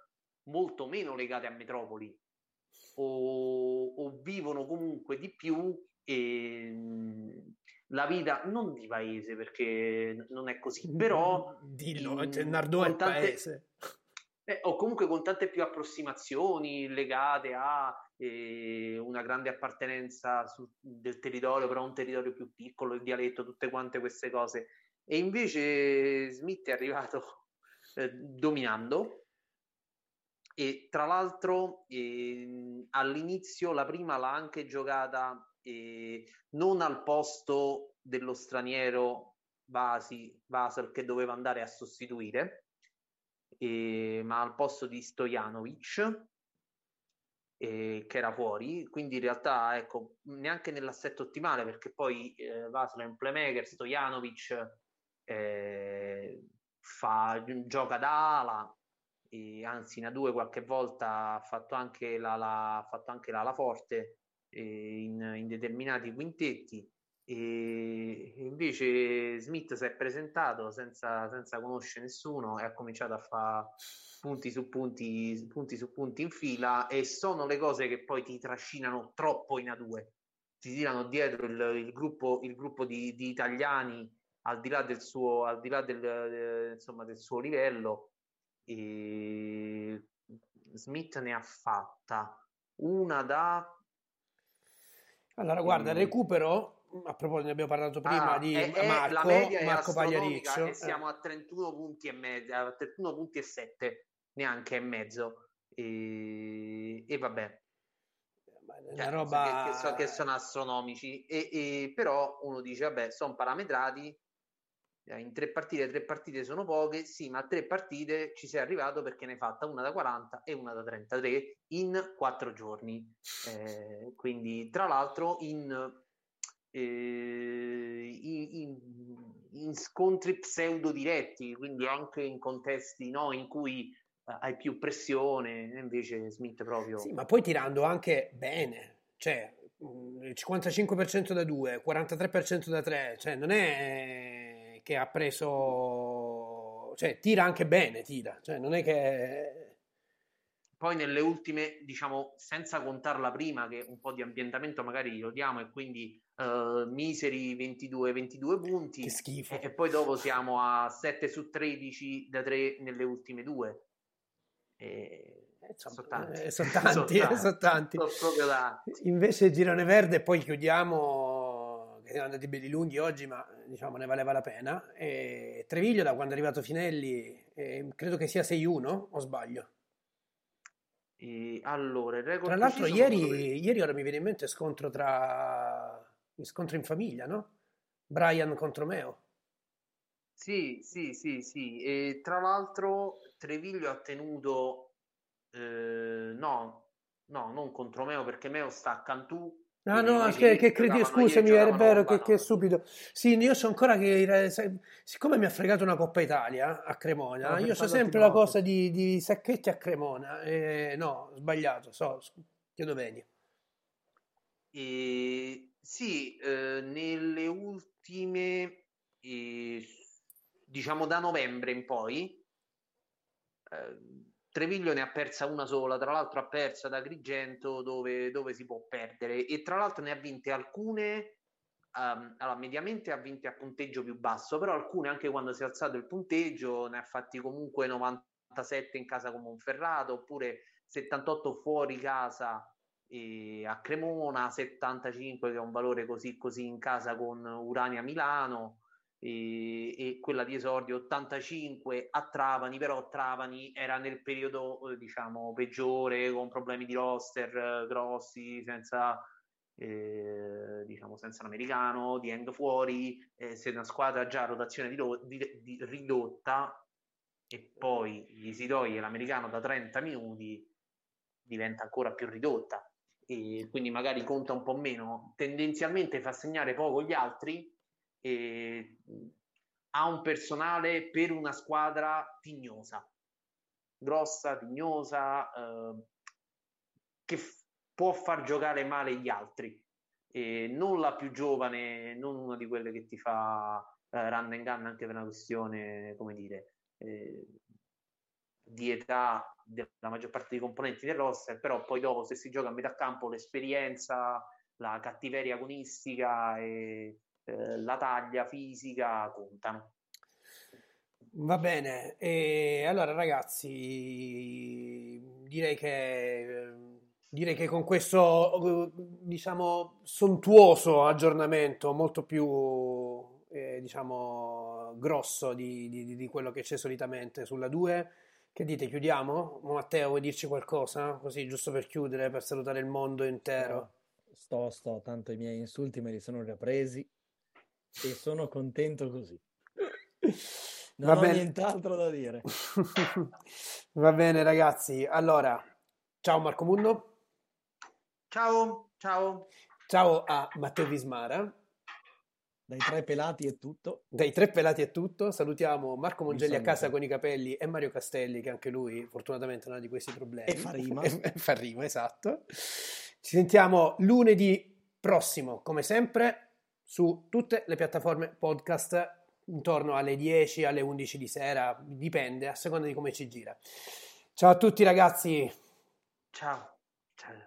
molto meno legate a metropoli o, o vivono comunque di più e, mh, la vita non di paese perché non è così, però Dillo, in- cioè, Nardò è tante- paese. eh, o comunque con tante più approssimazioni legate a eh, una grande appartenenza su- del territorio, però un territorio più piccolo, il dialetto, tutte quante queste cose. E invece Smith è arrivato eh, dominando e tra l'altro ehm, all'inizio la prima l'ha anche giocata eh, non al posto dello straniero Vasi, Vasel che doveva andare a sostituire, eh, ma al posto di Stojanovic eh, che era fuori, quindi in realtà ecco, neanche nell'assetto ottimale perché poi eh, Vasel è un playmaker, Stojanovic eh, fa, gioca da ala, e anzi in A2 qualche volta ha fatto anche la, la, ha fatto anche l'ala forte eh, in, in determinati quintetti. E invece Smith si è presentato senza, senza conoscere nessuno e ha cominciato a fare punti su punti, punti su punti in fila. E sono le cose che poi ti trascinano troppo in A2 ti tirano dietro il, il gruppo, il gruppo di, di italiani al di là del suo, al di là del, eh, insomma, del suo livello e Smith ne ha fatta una da Allora, guarda, Mm. recupero, a proposito, ne abbiamo parlato prima Ah, di è- è- Marco, la media Marco Pagliariccio. e siamo a 31 punti e mezzo, a 31 punti e 7, neanche e mezzo. E, e vabbè, Una cioè, roba... che, che so- che sono astronomici. E, e però uno dice, vabbè, sono parametrati. Eh, In tre partite, tre partite sono poche, sì, ma tre partite ci sei arrivato perché ne hai fatta una da 40 e una da 33 in quattro giorni. Eh, quindi, tra l'altro, in, eh, in, in- in scontri pseudo diretti, quindi anche in contesti no, in cui eh, hai più pressione, e invece Smith proprio... Sì, ma poi tirando anche bene, cioè mh, il 55% da 2, 43% da 3, cioè non è che ha preso, cioè tira anche bene, tira, cioè non è che... Poi nelle ultime, diciamo, senza contare la prima, che un po' di ambientamento magari lo diamo e quindi eh, miseri 22, 22 punti. Che schifo. E, poi dopo siamo a 7 su 13 da 3 nelle ultime due. E... insomma, sono tanti. eh, sono tanti, eh, sono tanti. Sono proprio tanti. Invece Girone Verde, poi chiudiamo, che siamo andati belli lunghi oggi, ma diciamo ne valeva la pena. E Treviglio, da quando è arrivato Finelli, eh, credo che sia 6-1, o sbaglio? E allora, Tra l'altro, ieri, vedo. ieri ora mi viene in mente scontro tra scontro in famiglia, no? Brian contro Meo. Sì, sì, sì, sì. E tra l'altro Treviglio ha tenuto, eh, no, no, non contro Meo perché Meo sta a Cantù. No, invece che, che credi, scusami, è giocavano vero che, che stupido. Sì, io so ancora che, siccome mi ha fregato una Coppa Italia a Cremona, io so sempre la cosa di, di Sacchetti a Cremona. E no, sbagliato, so, chiedo bene. E Sì, eh, nelle ultime, eh, diciamo da novembre in poi, eh, Treviglio ne ha persa una sola, tra l'altro ha persa da Agrigento dove, dove si può perdere. E tra l'altro ne ha vinte alcune, um, allora mediamente ha vinte a punteggio più basso, però alcune anche quando si è alzato il punteggio ne ha fatti comunque 97 in casa con Monferrato oppure 78 fuori casa e a Cremona, 75 che è un valore così così in casa con Urania Milano e, e, quella di esordio 85 a Trapani, però Trapani era nel periodo eh, diciamo peggiore con problemi di roster eh, grossi, senza eh, diciamo senza l'americano, di end fuori, eh, se una squadra già a rotazione di, di, di, ridotta e poi gli si toglie l'americano da 30 minuti diventa ancora più ridotta. E quindi magari conta un po' meno. Tendenzialmente fa segnare poco gli altri e ha un personale per una squadra tignosa, grossa, tignosa, eh, che f- può far giocare male gli altri. E non la più giovane, non una di quelle che ti fa eh, run and gun anche per una questione, come dire, eh, di età della maggior parte dei componenti del roster, però poi dopo se si gioca a metà campo l'esperienza, la cattiveria agonistica e eh, la taglia fisica contano. Va bene, e allora ragazzi, direi che, direi che con questo diciamo sontuoso aggiornamento molto più eh, diciamo grosso di, di, di, quello che c'è solitamente sulla 2, che dite, chiudiamo? Matteo, vuoi dirci qualcosa? Così giusto per chiudere, per salutare il mondo intero. Sto, sto, tanto i miei insulti me li sono già presi e sono contento così. Non Va ho bene. nient'altro da dire. Va bene, ragazzi. Allora, ciao Marco Munno. Ciao, ciao. Ciao a Matteo Vismara. Dai tre pelati è tutto. Dai tre pelati è tutto. Salutiamo Marco Mongelli a casa con i capelli e Mario Castelli, che anche lui fortunatamente non ha di questi problemi. E fa rima. e fa rima, esatto. Ci sentiamo lunedì prossimo, come sempre, su tutte le piattaforme podcast intorno alle 10, alle 11 di sera, dipende a seconda di come ci gira. Ciao a tutti ragazzi. Ciao. Ciao.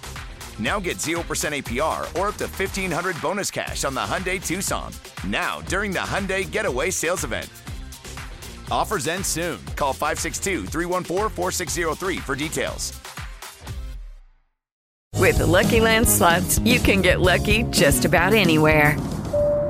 Now get 0% APR or up to 1500 bonus cash on the Hyundai Tucson. Now, during the Hyundai Getaway Sales Event. Offers end soon. Call 562 314 4603 for details. With the Lucky Land slots, you can get lucky just about anywhere.